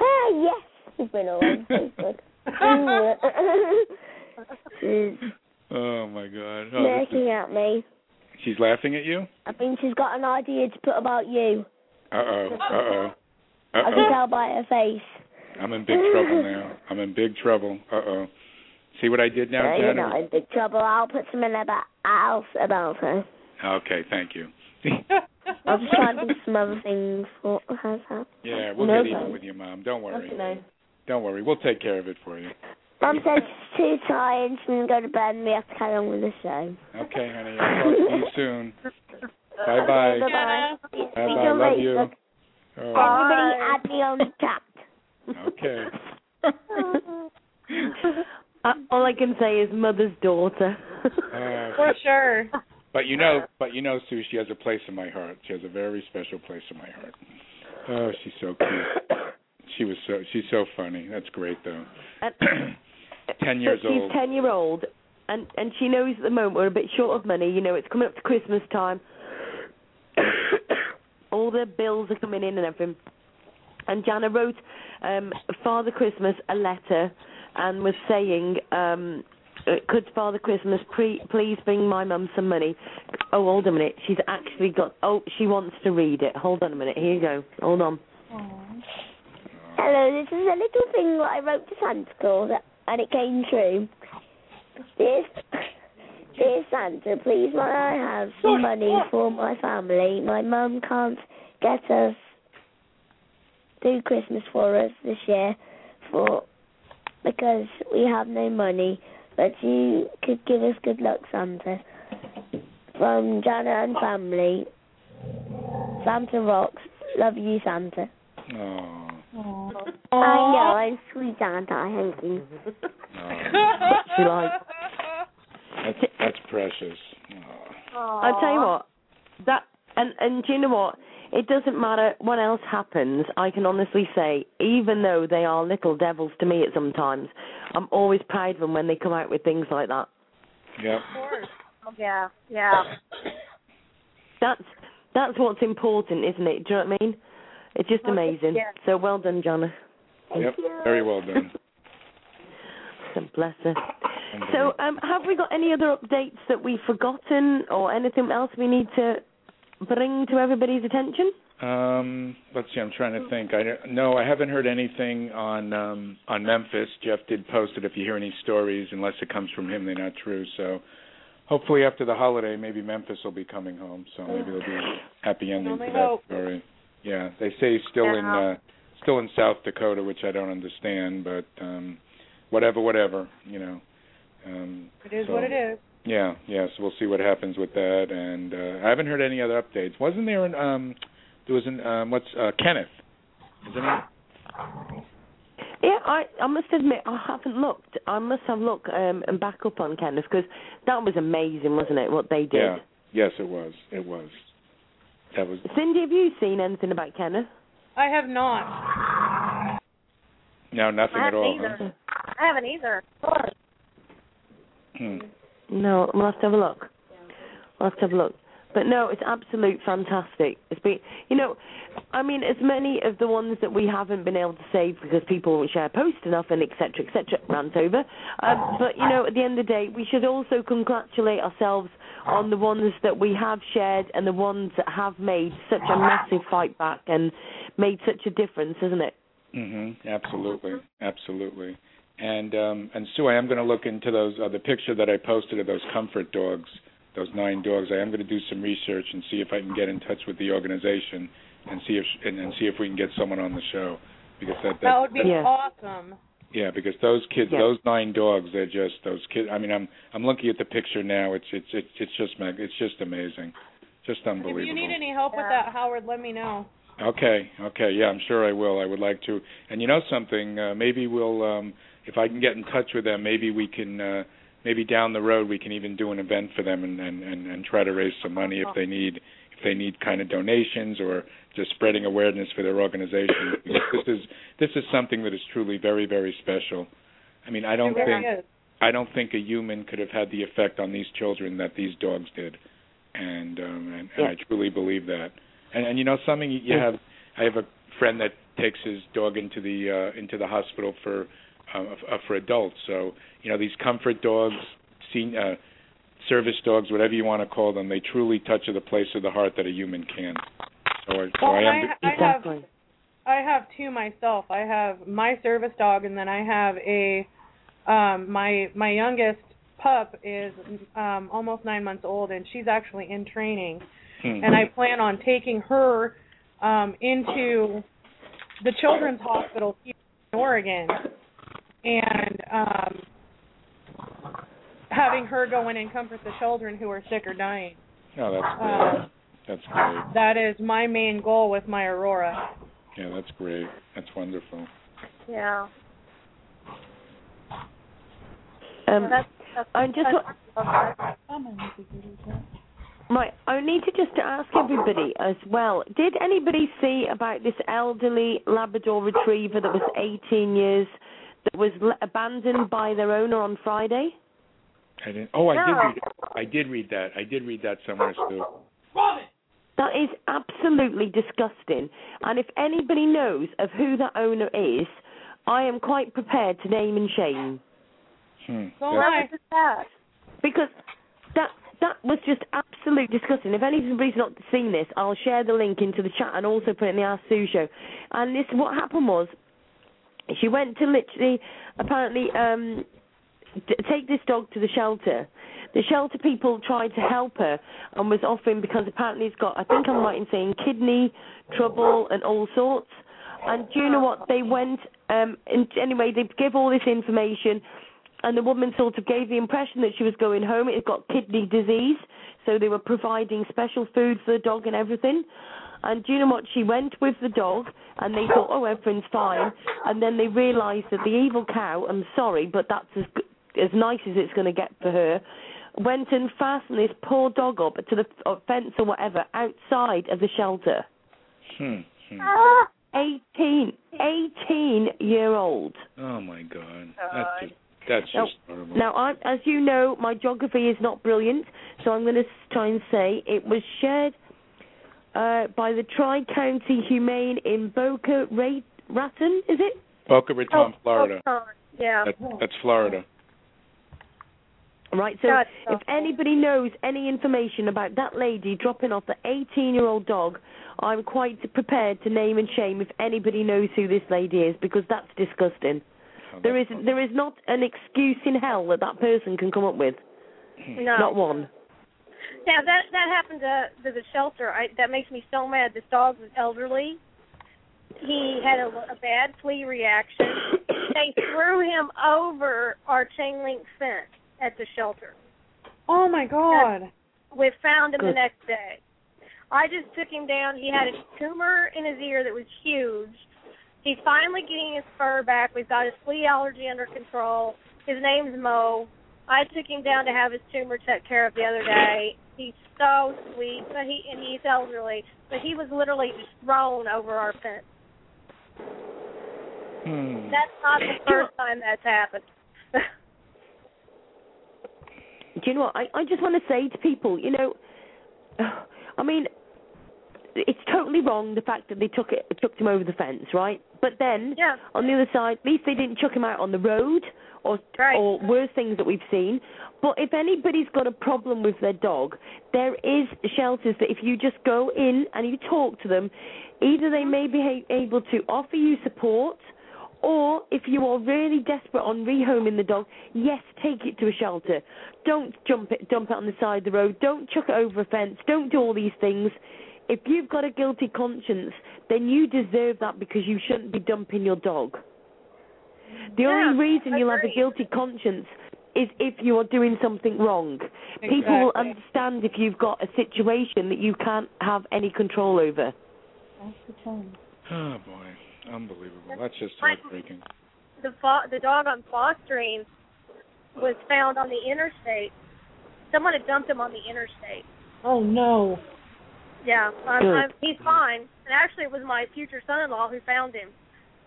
Ah, yes. It's been on Facebook. she's Oh my God. Oh, this is- looking at me. she's laughing at you. I think she's got an idea to put about you. Uh oh. Uh oh. Uh I can tell by her face. I'm in big trouble now. I'm in big trouble. Uh oh. See what I did now, Uh, you're Jana? not in big trouble. I'll put some in about else about her. Okay, thank you. I'll just try to do some other things for her. yeah, we'll No get even with your mom. Don't worry. No. Don't worry. We'll take care of it for you. Mom says she's too tired. She's going to go to bed and we have to carry on with the show. Okay, honey. I'll talk to you soon. Bye bye. Bye-bye. Bye bye. Love you. Oh, Everybody add me on the chat. okay. Uh, all I can say is mother's daughter. Uh, For sure. But you know, but you know, Sue, she has a place in my heart. She has a very special place in my heart. Oh, she's so cute. she was so she's so funny. That's great though. And, Ten years she's old. ten year old, and and she knows at the moment we're a bit short of money. You know, it's coming up to Christmas time. All the bills are coming in and everything. And Jana wrote um, Father Christmas a letter and was saying, um, Uh, could Father Christmas pre- please bring my mum some money? Oh, hold on a minute. She's actually got. Oh, she wants to read it. Hold on a minute. Here you go. Hold on. Hello, this is a little thing that I wrote to Santa Claus, and it came true. Dear, dear Santa, please may I have some money for my family? My mum can't get us do Christmas for us this year for because we have no money. But you could give us good luck, Santa. From Jana and family. Santa rocks. Love you, Santa. Oh. I know, I'm sweet, aren't I, Hanky? What's she like? That's that's precious. Oh. I'll tell you what, that and and do you know what? It doesn't matter what else happens. I can honestly say, even though they are little devils to me at sometimes, I'm always proud of them when they come out with things like that. Yep. Oh, yeah, yeah. That's that's what's important, isn't it? Do you know what I mean? It's just amazing. Yeah. So well done, Jana. Yep. Very well done. Bless her. So, um, have we got any other updates that we've forgotten, or anything else we need to bring to everybody's attention? Um, let's see. I'm trying to think. I don't- no, I haven't heard anything on um on Memphis. Jeff did post it. If you hear any stories, unless it comes from him, they're not true. So, hopefully after the holiday, maybe Memphis will be coming home. So maybe there'll be a happy ending to that hope. story. Yeah, they say he's still in uh still in South Dakota, which I don't understand. But um whatever, whatever. You know. Um, It is so- what it is. Yeah, yeah. So we'll see what happens with that. And uh, I haven't heard any other updates. Wasn't there an um there was an um what's uh Kenneth? Isn't it? Yeah, I I must admit I haven't looked. I must have looked um, and back up on Kenneth because that was amazing, wasn't it? What they did. Yeah. Yes, it was. It was. That was Cindy, have you seen anything about Kenneth? I have not. no nothing I at haven't all. either. I haven't either. huh? Hmm. No, we'll have to have a look. We'll have to have a look. But no, it's absolute fantastic. It's been, you know, I mean, as many of the ones that we haven't been able to save because people won't share post enough and etc. etc. rant over. Um, but you know, at the end of the day, we should also congratulate ourselves on the ones that we have shared and the ones that have made such a massive fight back and made such a difference, isn't it? Mhm. Absolutely. Absolutely. And um and Sue, I am going to look into those uh, the picture that I posted of those comfort dogs, those nine dogs. I am going to do some research and see if I can get in touch with the organization and see if and, and see if we can get someone on the show because that that, That would be Yeah. awesome. Yeah, because those kids, Yeah. those nine dogs, they're just those kids. I mean, I'm I'm looking at the picture now. It's it's it's it's just mag- it's just amazing, just unbelievable. If you need any help with that, Howard, let me know. Okay, okay, yeah, I'm sure I will. I would like to. And you know something? Uh, maybe we'll, um, if I can get in touch with them, maybe we can, uh, maybe down the road we can even do an event for them and and and, and try to raise some money if they need if they need kind of donations or just spreading awareness for their organization. This is this is something that is truly very very special. I mean, I don't really think is. I don't think a human could have had the effect on these children that these dogs did, and um, and, and Yeah. I truly believe that. And and you know something, you you have I have a friend that takes his dog into the uh, into the hospital for uh, for adults. So you know these comfort dogs, seen, uh, service dogs, whatever you want to call them, they truly touch the place of the heart that a human can. So, I- so Well, I am. I, I have I have two myself. I have my service dog, and then I have a um my my youngest pup is um almost nine months old, and she's actually in training. Hmm. And I plan on taking her um into the children's hospital here in Oregon, and um having her go in and comfort the children who are sick or dying. Oh, that's great. Uh, that's great. that is my main goal with my Aurora. Yeah, that's great. That's wonderful. Yeah. Um, that's, that's, I just that's, wa- Right, I need to just ask everybody as well. Did anybody see about this elderly Labrador Retriever that was 18 years that was abandoned by their owner on Friday? I didn't. Oh, I did read. I did read that. I did read that somewhere too. That is absolutely disgusting. And if anybody knows of who that owner is, I am quite prepared to name and shame Hmm. So That's- I- What is that? because that that was just absolutely disgusting. If anybody's not seen this, I'll share the link into the chat and also put it in the Ask Sue show. And this, what happened was, she went to literally, apparently, um, d- take this dog to the shelter. The shelter people tried to help her and was offering because apparently it's got, I think I'm right in saying, kidney trouble and all sorts. And do you know what? They went, um, and anyway, they gave all this information, and the woman sort of gave the impression that she was going home. It got kidney disease, so they were providing special food for the dog and everything. And do you know what? She went with the dog, and they thought, oh, everything's fine. And then they realised that the evil cow, I'm sorry, but that's as as nice as it's going to get for her, went and fastened this poor dog up to the uh, fence or whatever outside of the shelter. Hmm. hmm. Ah, 18, 18 year old. Oh my God. God. That's just that's Now- just horrible. Now, I, as you know, my geography is not brilliant, so I'm going to try and say it was shared uh, by the Tri County Humane in Boca Ra- Raton, is it? Boca Raton, oh, Florida. oh, Yeah. That, that's Florida. Right, so That's if awful. anybody knows any information about that lady dropping off the 18 year old dog, I'm quite prepared to name and shame if anybody knows who this lady is because that's disgusting. Oh, There is that's- there is not an excuse in hell that that person can come up with. No. Not one. Yeah, that that happened to to the shelter. I that makes me so mad. This dog was elderly. He had a, a bad flea reaction. they threw him over our chain link fence at the shelter. Oh my god. We found him the next day. I just took him down. He had a tumor in his ear that was huge. He's finally getting his fur back. We've got his flea allergy under control. His name's Mo. I took him down to have his tumor checked care of the other day. He's so sweet, but he and he's elderly, but he was literally just thrown over our fence. Hmm. That's not the first time that's happened. Do you know what? I, I just want to say to people, you know, I mean, it's totally wrong the fact that they took it took him over the fence, right? But then yeah. on the other side, at least they didn't chuck him out on the road or Right. or worse things that we've seen. But if anybody's got a problem with their dog, there is shelters that if you just go in and you talk to them, either they may be able to offer you support, or if you are really desperate on rehoming the dog, yes, take it to a shelter. Don't jump it, dump it on the side of the road. Don't chuck it over a fence. Don't do all these things. If you've got a guilty conscience, then you deserve that because you shouldn't be dumping your dog. The Yeah, only reason you'll have a guilty conscience is if you are doing something wrong. People will understand if you've got a situation that you can't have any control over. Oh boy, unbelievable. That's just heartbreaking. the fo- the dog I'm fostering was found on the interstate. Someone had dumped him on the interstate. Oh no. Yeah, I'm, I'm, he's fine. And actually, it was my future son-in-law who found him.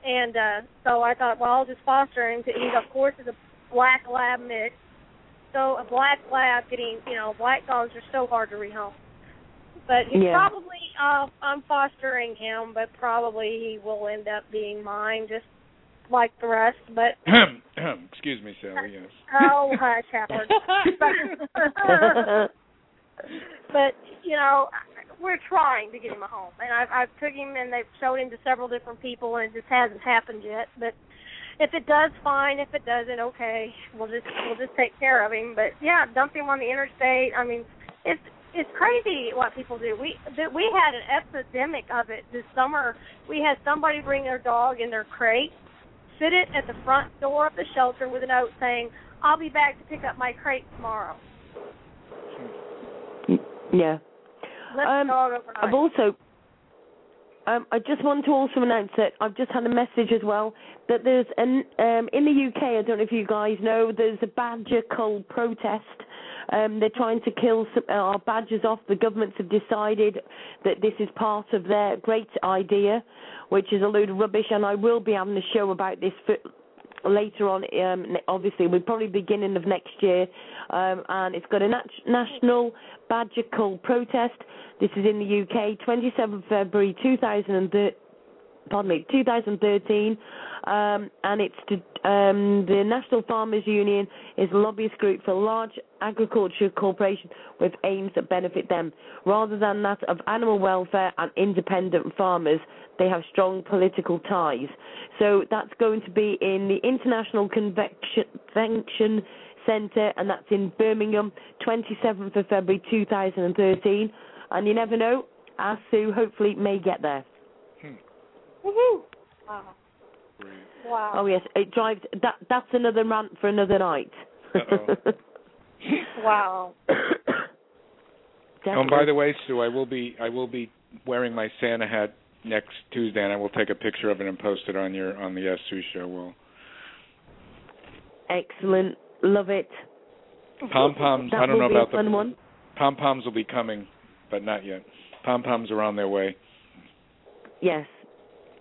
And uh so I thought, well, I'll just foster him. He's of course is a black lab mix. So a black lab getting, you know, black dogs are so hard to rehome. But he's Yeah. probably, uh, I'm fostering him, but probably he will end up being mine, just like the rest. But Excuse me, Sally. Yes. oh, hush, Howard. but you know, we're trying to get him a home, and I've I've took him and they've showed him to several different people, and it just hasn't happened yet. But if it does, fine. If it doesn't, okay. We'll just we'll just take care of him. But yeah, dump him on the interstate. I mean, it's it's crazy what people do. We we had an epidemic of it this summer. We had somebody bring their dog in their crate, sit it at the front door of the shelter with a note saying, "I'll be back to pick up my crate tomorrow." yeah. Um, overnight. I've also, um, I just want to also announce that I've just had a message as well that there's an um, in the UK. I don't know if you guys know. There's a badger cull protest Um, they're trying to kill some, uh, our badgers off. The governments have decided that this is part of their great idea, which is a load of rubbish. And I will be having a show about this for, later on. Um, obviously, we're probably beginning of next year, um, and it's got a nat- national badger cull protest. This is in the UK, 27th February 2013 pardon me, 2013, um, and it's to, um, the National Farmers Union is a lobbyist group for large agriculture corporations with aims that benefit them, rather than that of animal welfare and independent farmers. They have strong political ties. So that's going to be in the International Convention Centre, and that's in Birmingham, 27th of February 2013. And you never know, our Sue hopefully may get there. Woohoo! Wow. Wow. Oh yes, it drives. That that's another rant for another night. Wow. Oh, and by the way, Sue, I will be I will be wearing my Santa hat next Tuesday, and I will take a picture of it and post it on your on the Ask Sue show. Will Excellent, love it. pom poms? I don't know about a the one. pom poms will be coming, but not yet. Pom poms are on their way. Yes,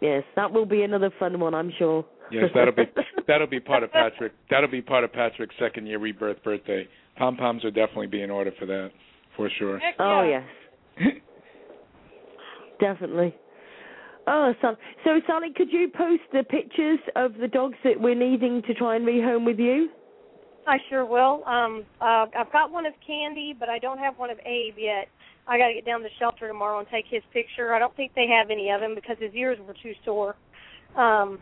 yes, that will be another fun one, I'm sure. Yes, that'll be that'll be part of Patrick. That'll be part of Patrick's second year rebirth birthday. Pom poms will definitely be in order for that, for sure. Heck oh yes, definitely. Oh, Sally. So, Sally, could you post the pictures of the dogs that we're needing to try and rehome with you? I sure will. Um, uh, I've got one of Candy, but I don't have one of Abe yet. I got to get down to the shelter tomorrow and take his picture. I don't think they have any of him because his ears were too sore. Um,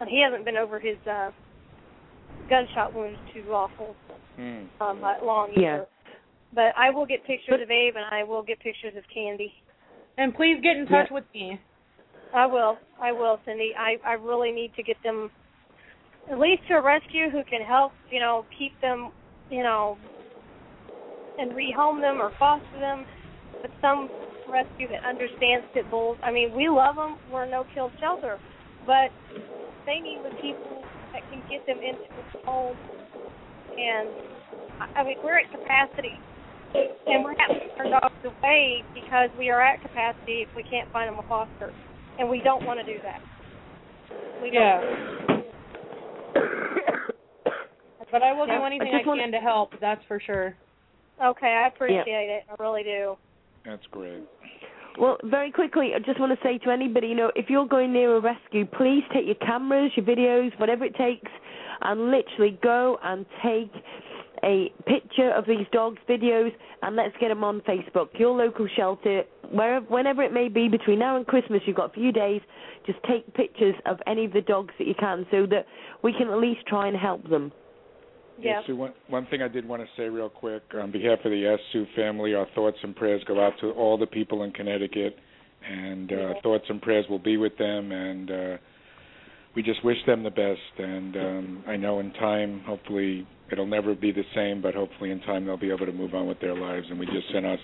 and he hasn't been over his uh, gunshot wounds too awful um, uh, long Yeah. either. But I will get pictures But- of Abe and I will get pictures of Candy. And please get in touch with me. I will. I will, Cindy. I I really need to get them at least to a rescue who can help, you know, keep them, you know, and rehome them or foster them. But some rescue that understands pit bulls. I mean, we love them. We're a no-kill shelter, but they need the people that can get them into the home. And I- I mean, we're at capacity, and we're having to turn dogs away because we are at capacity if we can't find them a foster and we don't want to do that. We don't. Yeah. But I will do Yeah, I anything I, just wanna- can to help. That's for sure. Okay, I appreciate it. I really do. That's great. Well, very quickly, I just want to say to anybody, you know, if you're going near a rescue, please take your cameras, your videos, whatever it takes, and literally go and take a picture of these dogs, videos, and let's get them on Facebook. Your local shelter, wherever, whenever it may be, between now and Christmas, you've got a few days. Just take pictures of any of the dogs that you can, so that we can at least try and help them. Yeah. Yes, Sue, one, one thing I did want to say real quick on behalf of the Sue family, our thoughts and prayers go out to all the people in Connecticut, and uh, Yeah. thoughts and prayers will be with them, and uh, we just wish them the best. And um, I know in time, hopefully, it'll never be the same, but hopefully in time they'll be able to move on with their lives. And we just send our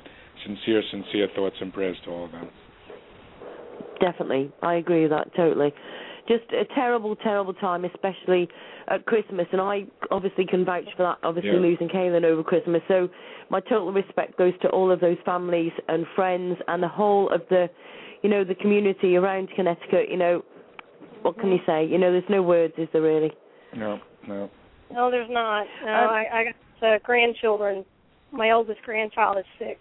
sincere, sincere thoughts and prayers to all of them. Definitely, I agree with that totally. Just a terrible, terrible time, especially at Christmas, and I obviously can vouch for that. Obviously, Yeah. losing Kaylin over Christmas, so my total respect goes to all of those families and friends and the whole of the, you know, the community around Connecticut. You know, what can you say? You know, there's no words, is there really? No, no. No, there's not. No, Um, I, I got uh, grandchildren. My oldest grandchild is six.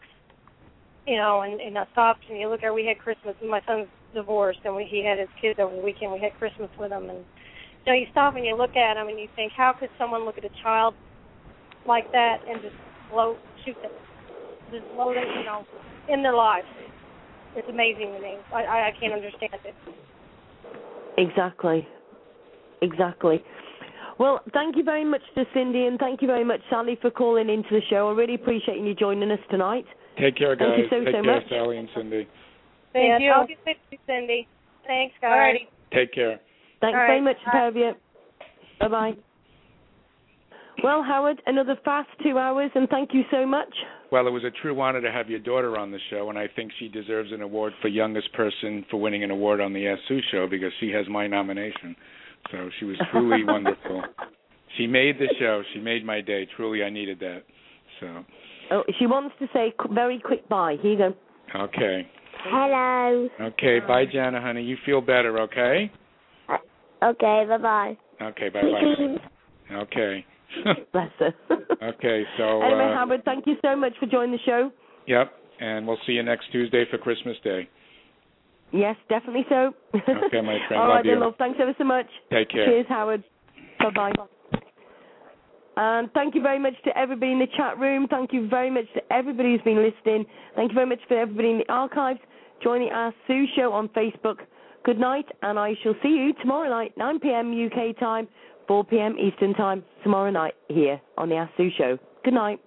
You know, and and I stopped and you look at we had Christmas. And my son's divorced, and we, he had his kids over the weekend. We had Christmas with him, and you know, you stop and you look at him and you think, how could someone look at a child like that and just blow, shoot them, just blow them, you know, in their lives? It's amazing to me. I I, I can't understand it. Exactly. Exactly. Well, thank you very much to Cindy and thank you very much, Sally, for calling into the show. I really appreciate you joining us tonight. Take care, guys. Thank you so, Take so care, much. Sally and Cindy. Thank yeah, you. I'll get with you, Cindy. Thanks, guys. Alrighty. Take care. Thanks All right. very much, Bye. pair you. Bye bye. Well, Howard, another fast two hours, and thank you so much. Well, it was a true honor to have your daughter on the show, and I think she deserves an award for youngest person for winning an award on the Sue show because she has my nomination. So she was truly wonderful. She made the show. She made my day. Truly, I needed that. So, Oh, she wants to say very quick bye. Here you go. okay. Hello. Okay, bye, Jana, honey. You feel better, okay? Okay, bye bye. Okay, bye bye. Okay. Bless her. okay, so anyway, uh, Howard, thank you so much for joining the show. yep, and we'll see you next Tuesday for Christmas Day. Yes, definitely so. Okay, my friend. All Love right, then, you. love. Thanks ever so much. Take care. Cheers, Howard. Bye bye. And thank you very much to everybody in the chat room. Thank you very much to everybody who's been listening. Thank you very much for everybody in the archives joining our Sue Show on Facebook. Good night, and I shall see you tomorrow night, 9 p.m. UK time, 4 p.m. Eastern time, tomorrow night here on the Ask Sue Show. Good night.